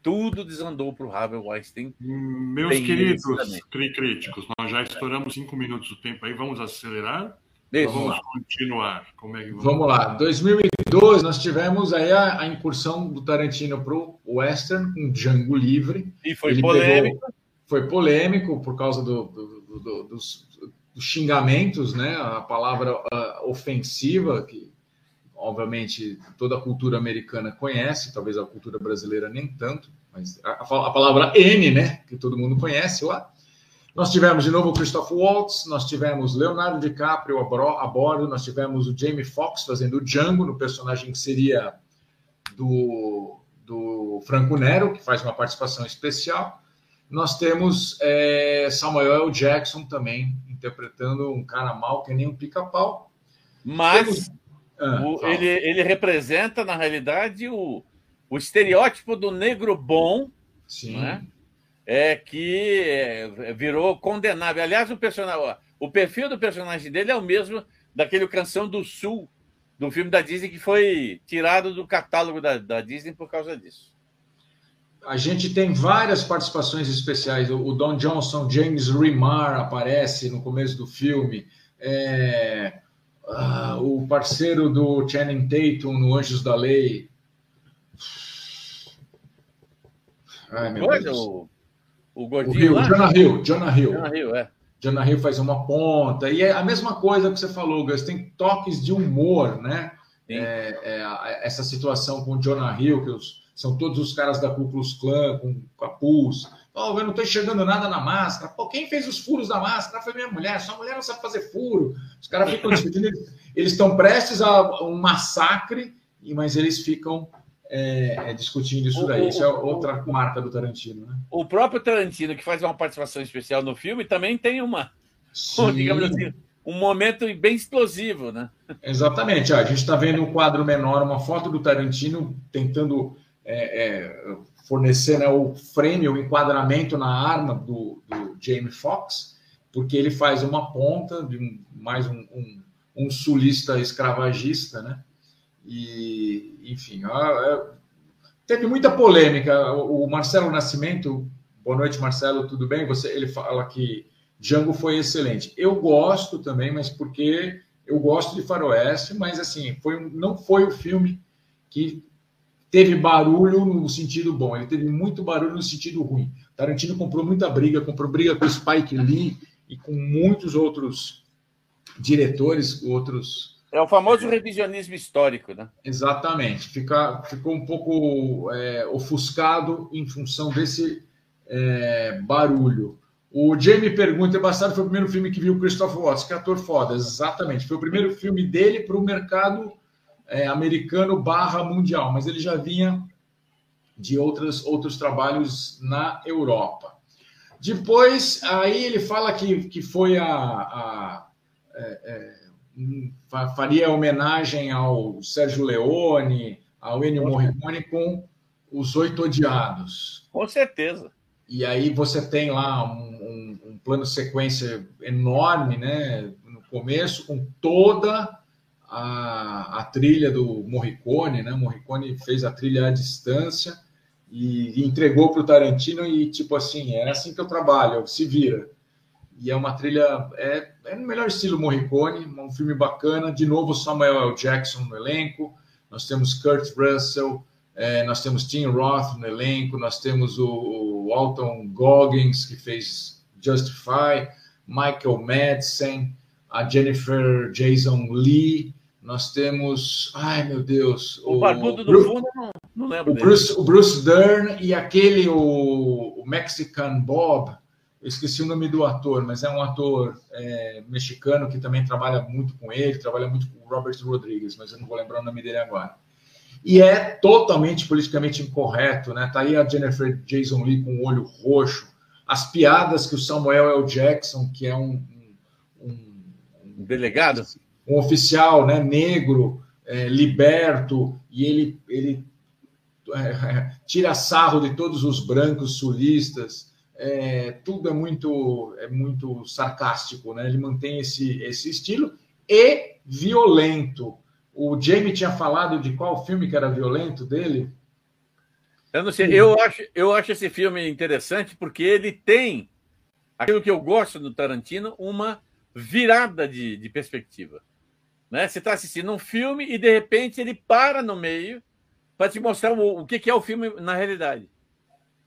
tudo desandou para o Harvey Weinstein. Meus Tem queridos críticos, nós já estouramos cinco minutos do tempo aí, vamos acelerar? Isso. Vamos continuar. Como é que Vamos lá. 2012, nós tivemos aí a, a incursão do Tarantino para o Western, com Django Livre. E foi Ele polêmico. pegou- foi polêmico por causa do- do- do- do- dos, dos xingamentos, né? A palavra ah, ofensiva, que obviamente toda a cultura americana conhece, talvez a cultura brasileira nem tanto, mas a, a palavra N, né? Que todo mundo conhece lá. Nós tivemos de novo o Christoph Waltz, nós tivemos Leonardo DiCaprio a bordo, nós tivemos o Jamie Foxx fazendo o Django, no personagem que seria do, do Franco Nero, que faz uma participação especial. Nós temos é, Samuel. Jackson também interpretando um cara mal que nem um pica-pau. Mas Ah, o- ele, ele representa, na realidade, o, o estereótipo do negro bom, Sim. né? é que é, virou condenável. Aliás, o, personagem, o perfil do personagem dele é o mesmo daquele Canção do Sul, do filme da Disney, que foi tirado do catálogo da, da Disney por causa disso. A gente tem várias participações especiais. O o Don Johnson, James Remar aparece no começo do filme. É, ah, o parceiro do Channing Tatum no Anjos da Lei. Ai, meu Deus. o, o O gordinho Hill, lá. Jonah Hill, Jonah Hill. Jonah Hill, é. Jonah Hill faz uma ponta. E é a mesma coisa que você falou, Gus. Tem toques de humor, né? Sim. É, é, essa situação com o Jonah Hill, que os- são todos os caras da Ku Klux Klan com capuz. Oh, eu não estou enxergando nada na máscara. Pô, quem fez os furos da máscara foi minha mulher. Sua mulher não sabe fazer furo. Os caras ficam discutindo. Eles- estão prestes a um massacre, e- mas eles ficam é, é, discutindo isso O- daí. o- Isso é o- outra marca do Tarantino, né? O próprio Tarantino, que faz uma participação especial no filme, também tem uma, digamos assim, um momento bem explosivo, né? Exatamente. a gente está vendo um quadro menor, uma foto do Tarantino tentando é, é, fornecer né, o frame, o enquadramento na arma do, do Jamie Foxx, porque ele faz uma ponta de um- mais um, um- um sulista escravagista, né? E, enfim, ó, é, teve muita polêmica. O o Marcelo Nascimento, boa noite, Marcelo, tudo bem? Você, ele fala que Django foi excelente. Eu gosto também, mas porque eu gosto de Faroeste, mas assim, foi um- não foi o filme que teve barulho no sentido bom, ele teve muito barulho no sentido ruim. Tarantino comprou muita briga, comprou briga com Spike Lee e com muitos outros diretores, outros. É o famoso revisionismo histórico, né? Exatamente, fica, ficou um pouco é, ofuscado em função desse é, barulho. O Jamie pergunta: Bastardo foi o primeiro filme que viu o Christopher Watts, que ator foda. Exatamente, foi o primeiro filme dele para o mercado é, americano barra mundial, mas ele já vinha de outras, outros trabalhos na Europa. Depois, aí ele fala que, que foi a. a é, é, fa- faria homenagem ao Sérgio Leone, ao Ennio Morricone com Os Oito Odiados. Com certeza. E aí você tem lá um, um- um plano sequência enorme, né? No começo, com toda a, a trilha do Morricone, né? Morricone fez a trilha à distância e, e entregou para o Tarantino e tipo assim, é assim que eu trabalho, se vira. E é uma trilha, é, é no melhor estilo Morricone, um filme bacana. De novo, Samuel L. Jackson no elenco. Nós temos Kurt Russell, é, nós temos Tim Roth no elenco, nós temos o, o Alton Goggins, que fez Justify, Michael Madsen, a Jennifer Jason Lee, nós temos, ai meu Deus, O, barbudo do Bru- fundo, não, não lembro o dele. Bruce, o Bruce Dern e aquele, o, o Mexican Bob, eu esqueci o nome do ator, mas é um ator é, mexicano que também trabalha muito com ele, trabalha muito com o Robert Rodrigues, mas eu não vou lembrar o nome dele agora. E é totalmente politicamente incorreto, né? Tá aí a Jennifer Jason Lee com o olho roxo, as piadas que o Samuel L. Jackson, que é um, um, um delegado, um oficial, né, negro, é, liberto, e ele ele é, tira sarro de todos os brancos sulistas é, tudo é muito, é muito sarcástico, né? Ele mantém esse, esse estilo e violento. O Jamie tinha falado de qual filme que era violento dele? Eu não sei, eu acho, eu acho esse filme interessante porque ele tem aquilo que eu gosto do Tarantino, uma virada de, de perspectiva. Né? Você está assistindo um filme e de repente ele para no meio para te mostrar o, o que, que é o filme na realidade.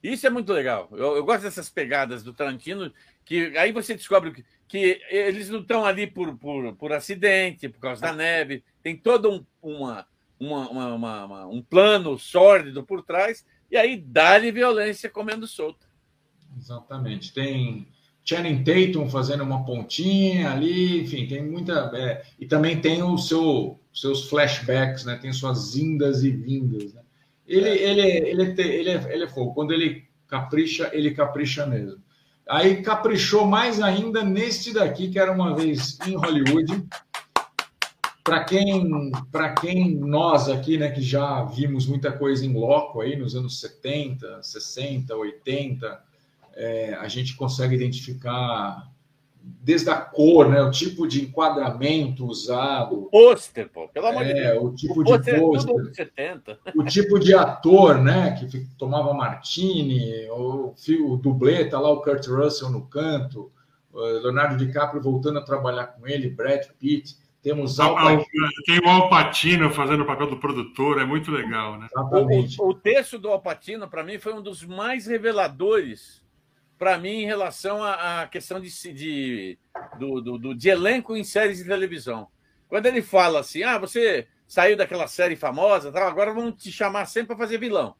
Isso é muito legal. Eu, eu, gosto dessas pegadas do Tarantino, que aí você descobre que, que eles não estão ali por, por, por acidente, por causa da neve. Tem todo um, uma, uma, uma, uma, um plano sórdido por trás, e aí dá-lhe violência comendo solta. Exatamente. Tem Channing Tatum fazendo uma pontinha ali, enfim, tem muita. É, e também tem o seu, seus flashbacks, né? Tem suas indas e vindas. Né? Ele, ele, ele, ele, ele, é, ele é fogo. Quando ele capricha, ele capricha mesmo. Aí caprichou mais ainda neste daqui, que era uma vez em Hollywood. Para quem, para quem nós aqui, né, que já vimos muita coisa em loco aí nos anos 70, 60, 80, é, a gente consegue identificar desde a cor, né, o tipo de enquadramento usado. O pôster, pô, pelo amor é, de Deus. O tipo o de é pôster. É o tipo de ator, né, que tomava Martini, o, o dublê, tá lá o Kurt Russell no canto, Leonardo DiCaprio voltando a trabalhar com ele, Brad Pitt. Temos Al Pacino. Tem o Alpatino fazendo o papel do produtor, é muito legal, né? Exatamente. O, o texto do Alpatino, para mim, foi um dos mais reveladores para mim, em relação à, questão de, de, do, do, do, de elenco em séries de televisão. Quando ele fala assim, ah, você saiu daquela série famosa, tal, agora vamos te chamar sempre para fazer vilão.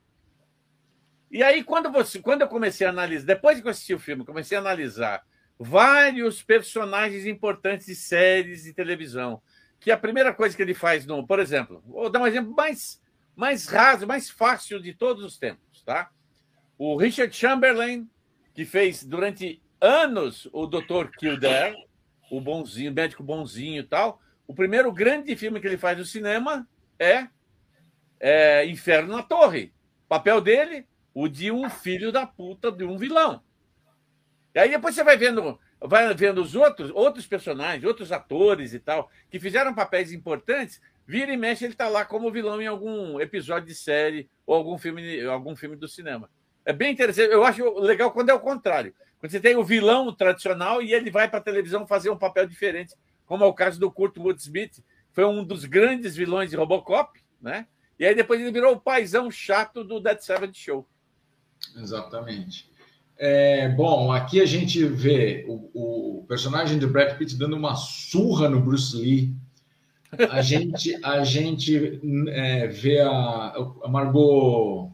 E aí, quando, você, quando eu comecei a analisar, depois que eu assisti o filme, comecei a analisar vários personagens importantes de séries de televisão, que a primeira coisa que ele faz, no, por exemplo, vou dar um exemplo mais, mais raso, mais fácil de todos os tempos, tá? O Richard Chamberlain que fez durante anos o Dr. Kildare, o bonzinho, médico bonzinho e tal. O primeiro grande filme que ele faz no cinema é, é Inferno na Torre. Papel dele, o de um filho da puta de um vilão. Aí depois você vai vendo, vai vendo os outros, outros personagens, outros atores e tal, que fizeram papéis importantes. Vira e mexe, ele está lá como vilão em algum episódio de série ou algum filme, algum filme do cinema. É bem interessante. Eu acho legal quando é o contrário. Quando você tem o vilão tradicional e ele vai para a televisão fazer um papel diferente, como é o caso do Kurt Woodsmith, foi um dos grandes vilões de Robocop, né? E aí depois ele virou o paizão chato do Dead Seven Show. Exatamente. É, bom, aqui a gente vê o, o, personagem de Brad Pitt dando uma surra no Bruce Lee. A gente, a gente é, vê a, a Margot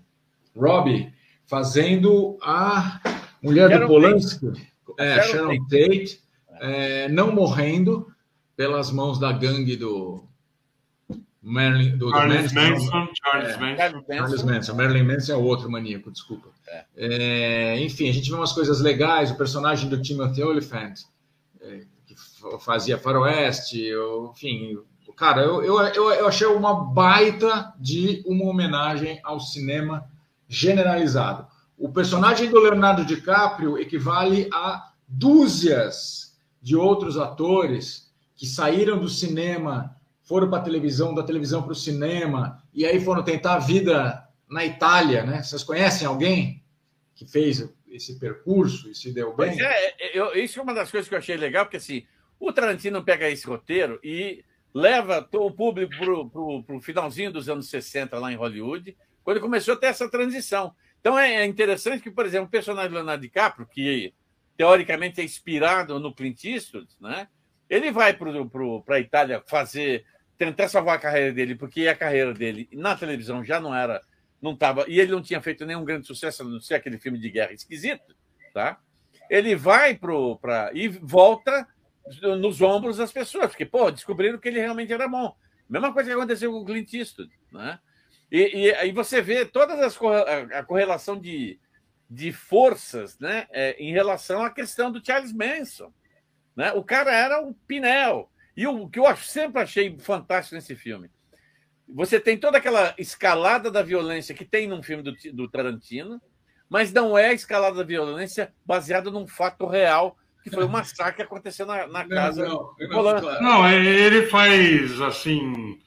Robbie fazendo a mulher Sharon do Polanski, Tate. É, Sharon, Tate, Tate é, não morrendo pelas mãos da gangue do Marilyn, do, Charles do Manson, Manson, Charles, é, Manson. Charles Manson. Marilyn Manson é outro maníaco, desculpa. É. é. enfim, a gente vê umas coisas legais. O personagem do Timothy Oliphant, é, que fazia faroeste, enfim, cara, eu, eu, eu, eu achei uma baita de uma homenagem ao cinema generalizado. O personagem do Leonardo DiCaprio equivale a dúzias de outros atores que saíram do cinema, foram para a televisão, da televisão para o cinema, e aí foram tentar a vida na Itália, né? Vocês conhecem alguém que fez esse percurso e se deu bem? É, eu, isso é uma das coisas que eu achei legal, porque assim, o Tarantino pega esse roteiro e leva o público para o finalzinho dos anos 60 lá em Hollywood, quando começou a ter essa transição. Então é interessante que, por exemplo, o personagem do Leonardo DiCaprio, que teoricamente é inspirado no Clint Eastwood, né? ele vai para a Itália fazer, tentar salvar a carreira dele, porque a carreira dele na televisão já não era, não estava, e ele não tinha feito nenhum grande sucesso, a não ser aquele filme de guerra esquisito, tá? ele vai para e volta nos ombros das pessoas, porque, pô, descobriram que ele realmente era bom. Mesma coisa que aconteceu com o Clint Eastwood, né? E, aí você vê toda a, a correlação de, de forças né, é, em relação à questão do Charles Manson. Né? O cara era um pinel. E o que eu sempre achei fantástico nesse filme, você tem toda aquela escalada da violência que tem num filme do, do Tarantino, mas não é a escalada da violência baseada num fato real, que foi o um massacre que aconteceu na, na casa. Não, não, não, não, é, ele faz assim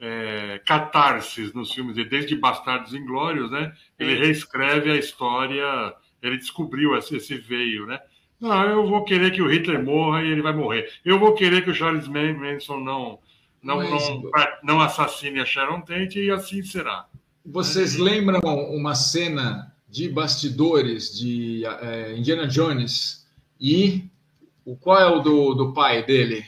é, catarses nos filmes dele, desde Bastardos Inglórios, né? Ele reescreve a história, ele descobriu esse, esse veio, né? Não, eu vou querer que o Hitler morra e ele vai morrer. Eu vou querer que o Charles Manson não não, Mas... não, não assassine a Sharon Tate e assim será. Vocês lembram uma cena de bastidores de é, Indiana Jones e o qual é o do, do pai dele?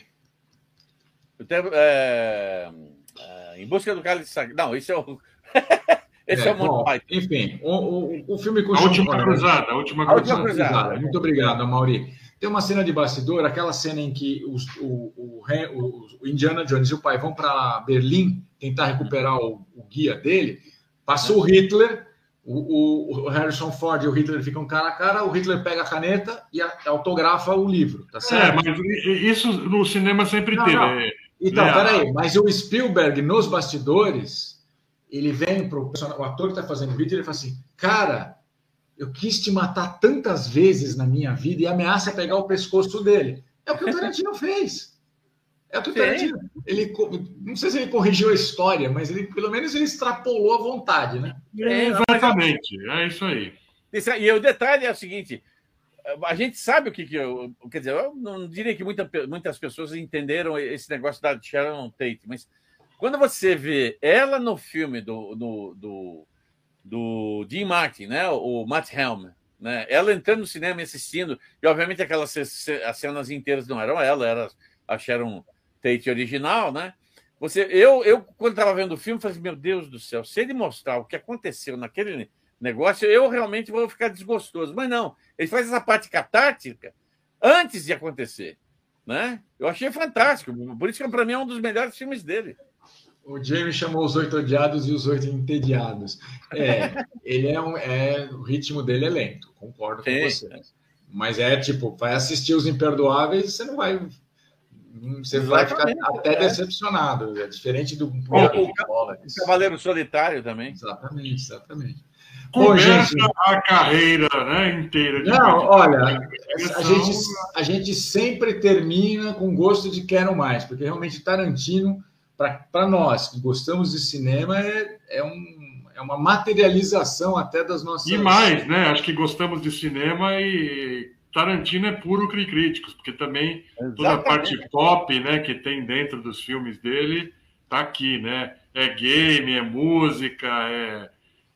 É, é, em busca do cálice sagrado. Não, esse é o. esse é, é o bom, Enfim, o, o, o filme com a última cruzada, a última cruzada. A última cruzada. Muito obrigado, Mauri. Tem uma cena de bastidor, aquela cena em que os, o, o, o, Indiana Jones e o pai vão para Berlim tentar recuperar o, o, guia dele. Passou o Hitler, o, Harrison Ford e o Hitler ficam cara a cara, o Hitler pega a caneta e autografa o livro. Tá certo? É, mas isso no cinema sempre não, teve. Não. É, então, é, peraí, mas o Spielberg nos bastidores, ele vem para o ator que está fazendo o vídeo e ele fala assim: cara eu quis te matar tantas vezes na minha vida e ameaça pegar o pescoço dele. É o que o Tarantino fez. É o que o Tarantino. Ele, não sei se ele corrigiu a história, mas ele, pelo menos ele extrapolou a vontade, né? É, exatamente, é isso aí. E o detalhe é o seguinte: a gente sabe o que, que eu. Quer dizer, eu não diria que muita, muitas pessoas entenderam esse negócio da Sharon Tate, mas quando você vê ela no filme do, do, do do Dean Martin, né? O Matt Helm, né? Ela entrando no cinema e assistindo, e obviamente aquelas as cenas inteiras não eram ela, era a Sharon Tate original, né? Você, eu, eu quando estava vendo o filme, falei: assim, meu Deus do céu, se ele mostrar o que aconteceu naquele negócio, eu realmente vou ficar desgostoso. Mas não, ele faz essa parte catártica antes de acontecer, né? Eu achei fantástico, por isso que para mim é um dos melhores filmes dele. O Jamie chamou os oito odiados e os oito entediados. É, ele é um. É, o ritmo dele é lento, concordo com é. você. Mas é tipo, vai assistir os imperdoáveis, você não vai. Você vai ficar até é. decepcionado. É diferente do. O, o, o Cavaleiro Solitário também. Exatamente, exatamente. Começa gente, a carreira né, inteira. De não, olha, a gente, a gente sempre termina com gosto de quero mais, porque realmente Tarantino para nós que gostamos de cinema, é, é, um, é uma materialização até das nossas. E mais, né? Acho que gostamos de cinema e Tarantino é puro críticos, porque também Exatamente. toda a parte pop né, que tem dentro dos filmes dele tá aqui, né? É game, é música, é,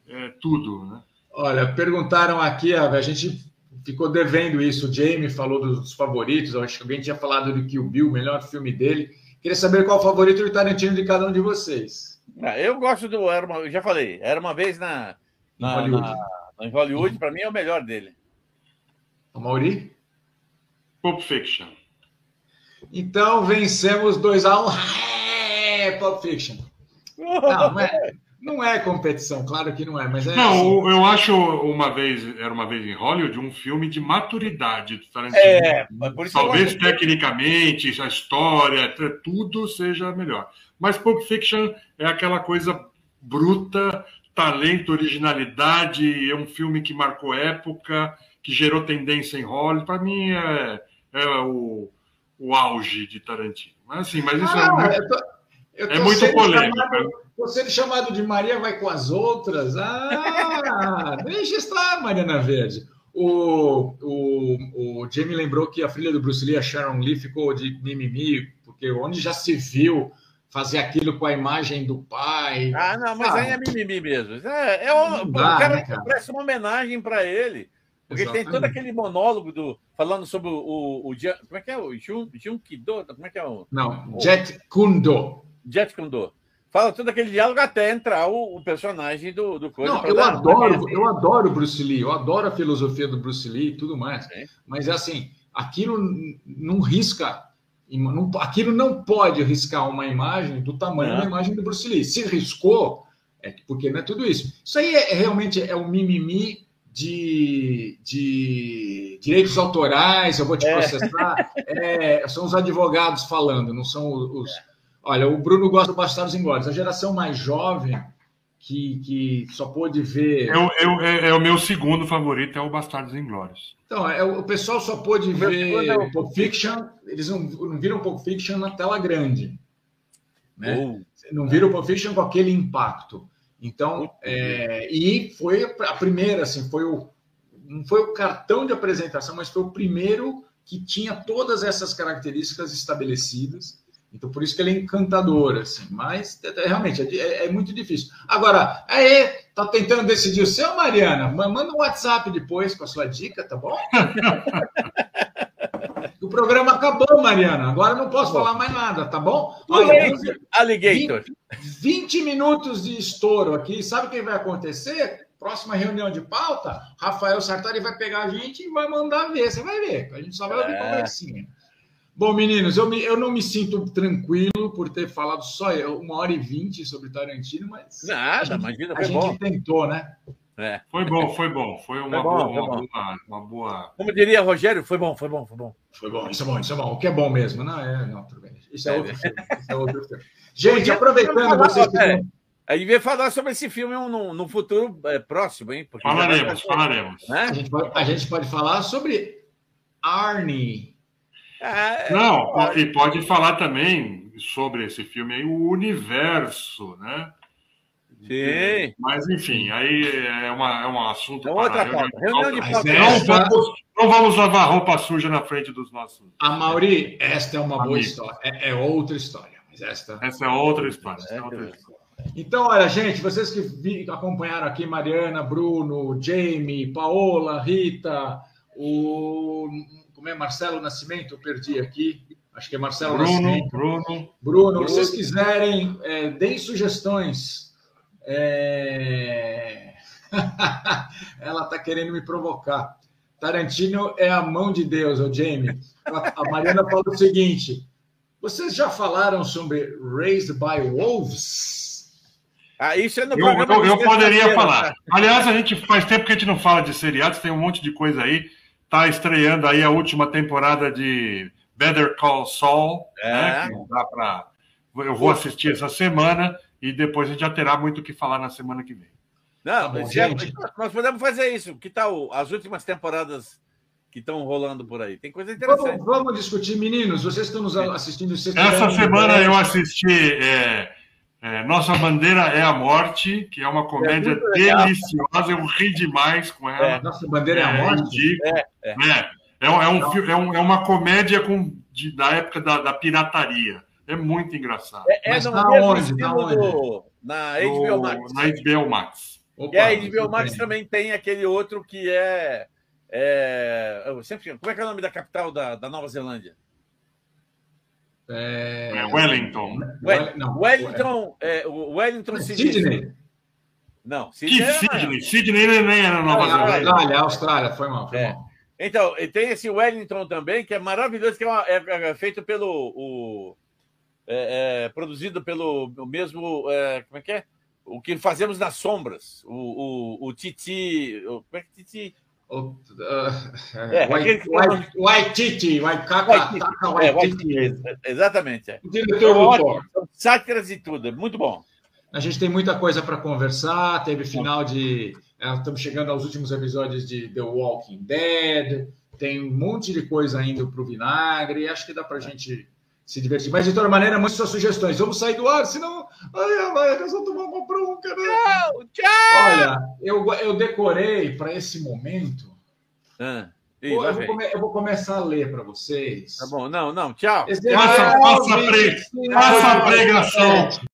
é tudo, né? Olha, perguntaram aqui, a gente ficou devendo isso. O Jamie falou dos favoritos. Acho que alguém tinha falado do Kill Bill, o melhor filme dele. Queria saber qual o favorito do Tarantino de cada um de vocês. Ah, eu gosto do. Era uma, já falei, era uma vez na, na, Hollywood. Na, em Hollywood, para mim é o melhor dele. O Mauri? Pulp Fiction. Então vencemos 2 a 1 um. É, Pulp Fiction. Não, não é. Não é competição, claro que não é, mas é. Não, assim. eu acho uma vez, era uma vez em Hollywood, um filme de maturidade do Tarantino. É, por isso Talvez tecnicamente, a história, tudo seja melhor. Mas Pulp Fiction é aquela coisa bruta, talento, originalidade, é um filme que marcou época, que gerou tendência em Hollywood. Para mim é, é o, o auge de Tarantino. Mas assim, mas isso ah, é, muito, é muito polêmico. Chamado você é chamado de Maria vai com as outras. Ah, deixa estar, Mariana Verde. O, o, o Jamie lembrou que a filha do Bruce Lee, a Sharon Lee, ficou de mimimi, porque onde já se viu fazer aquilo com a imagem do pai. Ah, não, mas ah, aí é mimimi mesmo. É, é um, dá, o cara, né, cara? presta uma homenagem para ele. Porque Exatamente. tem todo aquele monólogo do, falando sobre o, o, o Como é que é? O Jun, Jun Kido? Como é que é o. Não, Jet Kundo. Jet Kundo fala todo aquele diálogo até entrar o, o personagem do, do coisa. Não, eu dar- adoro, eu adoro Bruce Lee, eu adoro a filosofia do Bruce Lee e tudo mais. Sim. Mas é assim, aquilo não risca, não- aquilo não pode riscar uma imagem do tamanho Não. da imagem do Bruce Lee. Se riscou, é porque não é tudo isso. Isso aí é, é realmente é o mimimi de, de direitos autorais, eu vou te É. processar. É, são os advogados falando, não são os. Olha, o Bruno gosta do Bastardos Inglórios. A geração mais jovem que, que só pôde ver. Eu, eu- é, é o meu segundo favorito, é o Bastardos Inglórios. Então, é, o pessoal só pôde ver é o Pulp Fiction, eles não, não viram Pulp Fiction na tela grande. Né? Não viram Pulp Fiction com aquele impacto. Então, é, e foi a primeira, assim, foi o, não foi o cartão de apresentação, mas foi o primeiro que tinha todas essas características estabelecidas. Então, por isso que ele é encantador, assim. Mas, é- é- realmente, é, é- é muito difícil. Agora, aí, tá tentando decidir o seu, Mariana? Ma- Manda um WhatsApp depois com a sua dica, tá bom? o programa acabou, Mariana. Agora não posso falar mais nada, tá bom? Olha, Alligator. 20 minutos de estouro aqui. Sabe o que vai acontecer? Próxima reunião de pauta, Rafael Sartori vai pegar a gente e vai mandar ver. Você vai ver. A gente só vai ouvir É. conversinha. Bom, meninos, eu, me- eu não me sinto tranquilo por ter falado só eu, uma hora e vinte sobre Tarantino, mas Nada, imagina, a foi gente bom. tentou, né? É. Foi bom, foi bom. Foi uma, Foi bom, boa, foi uma, boa, uma boa. Como diria Rogério, foi bom, foi bom, foi bom. Foi bom, isso é bom, isso é bom. O que é bom mesmo. Não, é, não, tudo bem. Isso é, É, outro né? filme. Isso é outro filme. Gente, aproveitando vocês que É. estão- Aí devia falar sobre esse filme no, no futuro é, próximo, hein? Porque vai Falaremos, falaremos. a Né? gente, pode, a gente pode falar sobre Arnie. É, Não, e pode falar também sobre esse filme aí, o universo, né? Sim. Mas, enfim, aí é, uma, é um assunto. É outra para pauta. Reunião de pauta. é- Não vamos, não vamos lavar roupa suja na frente dos nossos. A Mauri, esta é uma boa história. É, é outra história. Mas esta... Essa é outra história. essa é outra É, história. Então, olha, gente, vocês que vi- acompanharam aqui, Mariana, Bruno, Jamie, Paola, Rita, o. Como é? Marcelo Nascimento, eu perdi aqui. Acho que é Marcelo Bruno, Nascimento. Bruno. Bruno, se vocês quiserem, é, deem sugestões. É... Ela está querendo me provocar. Tarantino é a mão de Deus, o Jamie. A Mariana falou o seguinte: vocês já falaram sobre Raised by Wolves? Ah, isso é no Eu, eu- eu poderia falar. tá? Aliás, a gente faz tempo que a gente não fala de seriados, tem um monte de coisa aí. Tá estreando aí a última temporada de Better Call Saul, É. né? Que dá pra... Eu vou assistir essa semana e depois a gente já terá muito o que falar na semana que vem. Não, Tá bom, mas é- nós podemos fazer isso. Que tal as últimas temporadas que estão rolando por aí? Tem coisa Vamos, interessante. vamos discutir, meninos. Vocês estão nos assistindo. Vocês Essa semana eu assisti é, é, Nossa Bandeira é a Morte, que é uma comédia legal. deliciosa. Eu ri demais com ela. É. Nossa bandeira é a É, morte. É, É, é, um, é, um é, um- é uma comédia com, de- da época da, da pirataria. É muito engraçado. É, é no tá onde? Tá onde? do- na HBO No- Max. Na HBO Max. Opa, E a HBO Max bem. também tem aquele outro que é. é eu sempre, como é que é o nome da capital da, da Nova Zelândia? É... É Wellington. Well- não, Wellington. é, o Wellington é- Sydney. Sydney. Não, Que Sydney. é-? Sydney nem era Nova Zelândia. Austrália, Austrália, foi mal, foi É. mal. Então, e tem esse Wellington também, que é maravilhoso, que é, uma- é- é feito pelo. O, é- é produzido pelo o mesmo. é, como é que é? O que fazemos nas sombras. O, o, o Titi. o- como é que Titi? O, uh, É, White Caca, É, White White Titi. Titi, exatamente. É. O diretor do Ótimo, Thor. sátiras e tudo, é muito bom. A gente tem muita coisa para conversar. Teve final de. é, Estamos chegando aos últimos episódios de The Walking Dead. Tem um monte de coisa indo para o vinagre. Acho que dá para a gente se divertir. Mas, de toda maneira, mande suas sugestões. Vamos sair do ar, senão. Ai, vai, nós vamos tomar uma bronca, né? Tchau, tchau! Olha, eu, eu decorei para esse momento. Ah, ih, Eu, vou come- eu vou começar a ler para vocês. Tá bom, não, não, tchau. Esse Faça- é o faça a 25 Faça a pregação.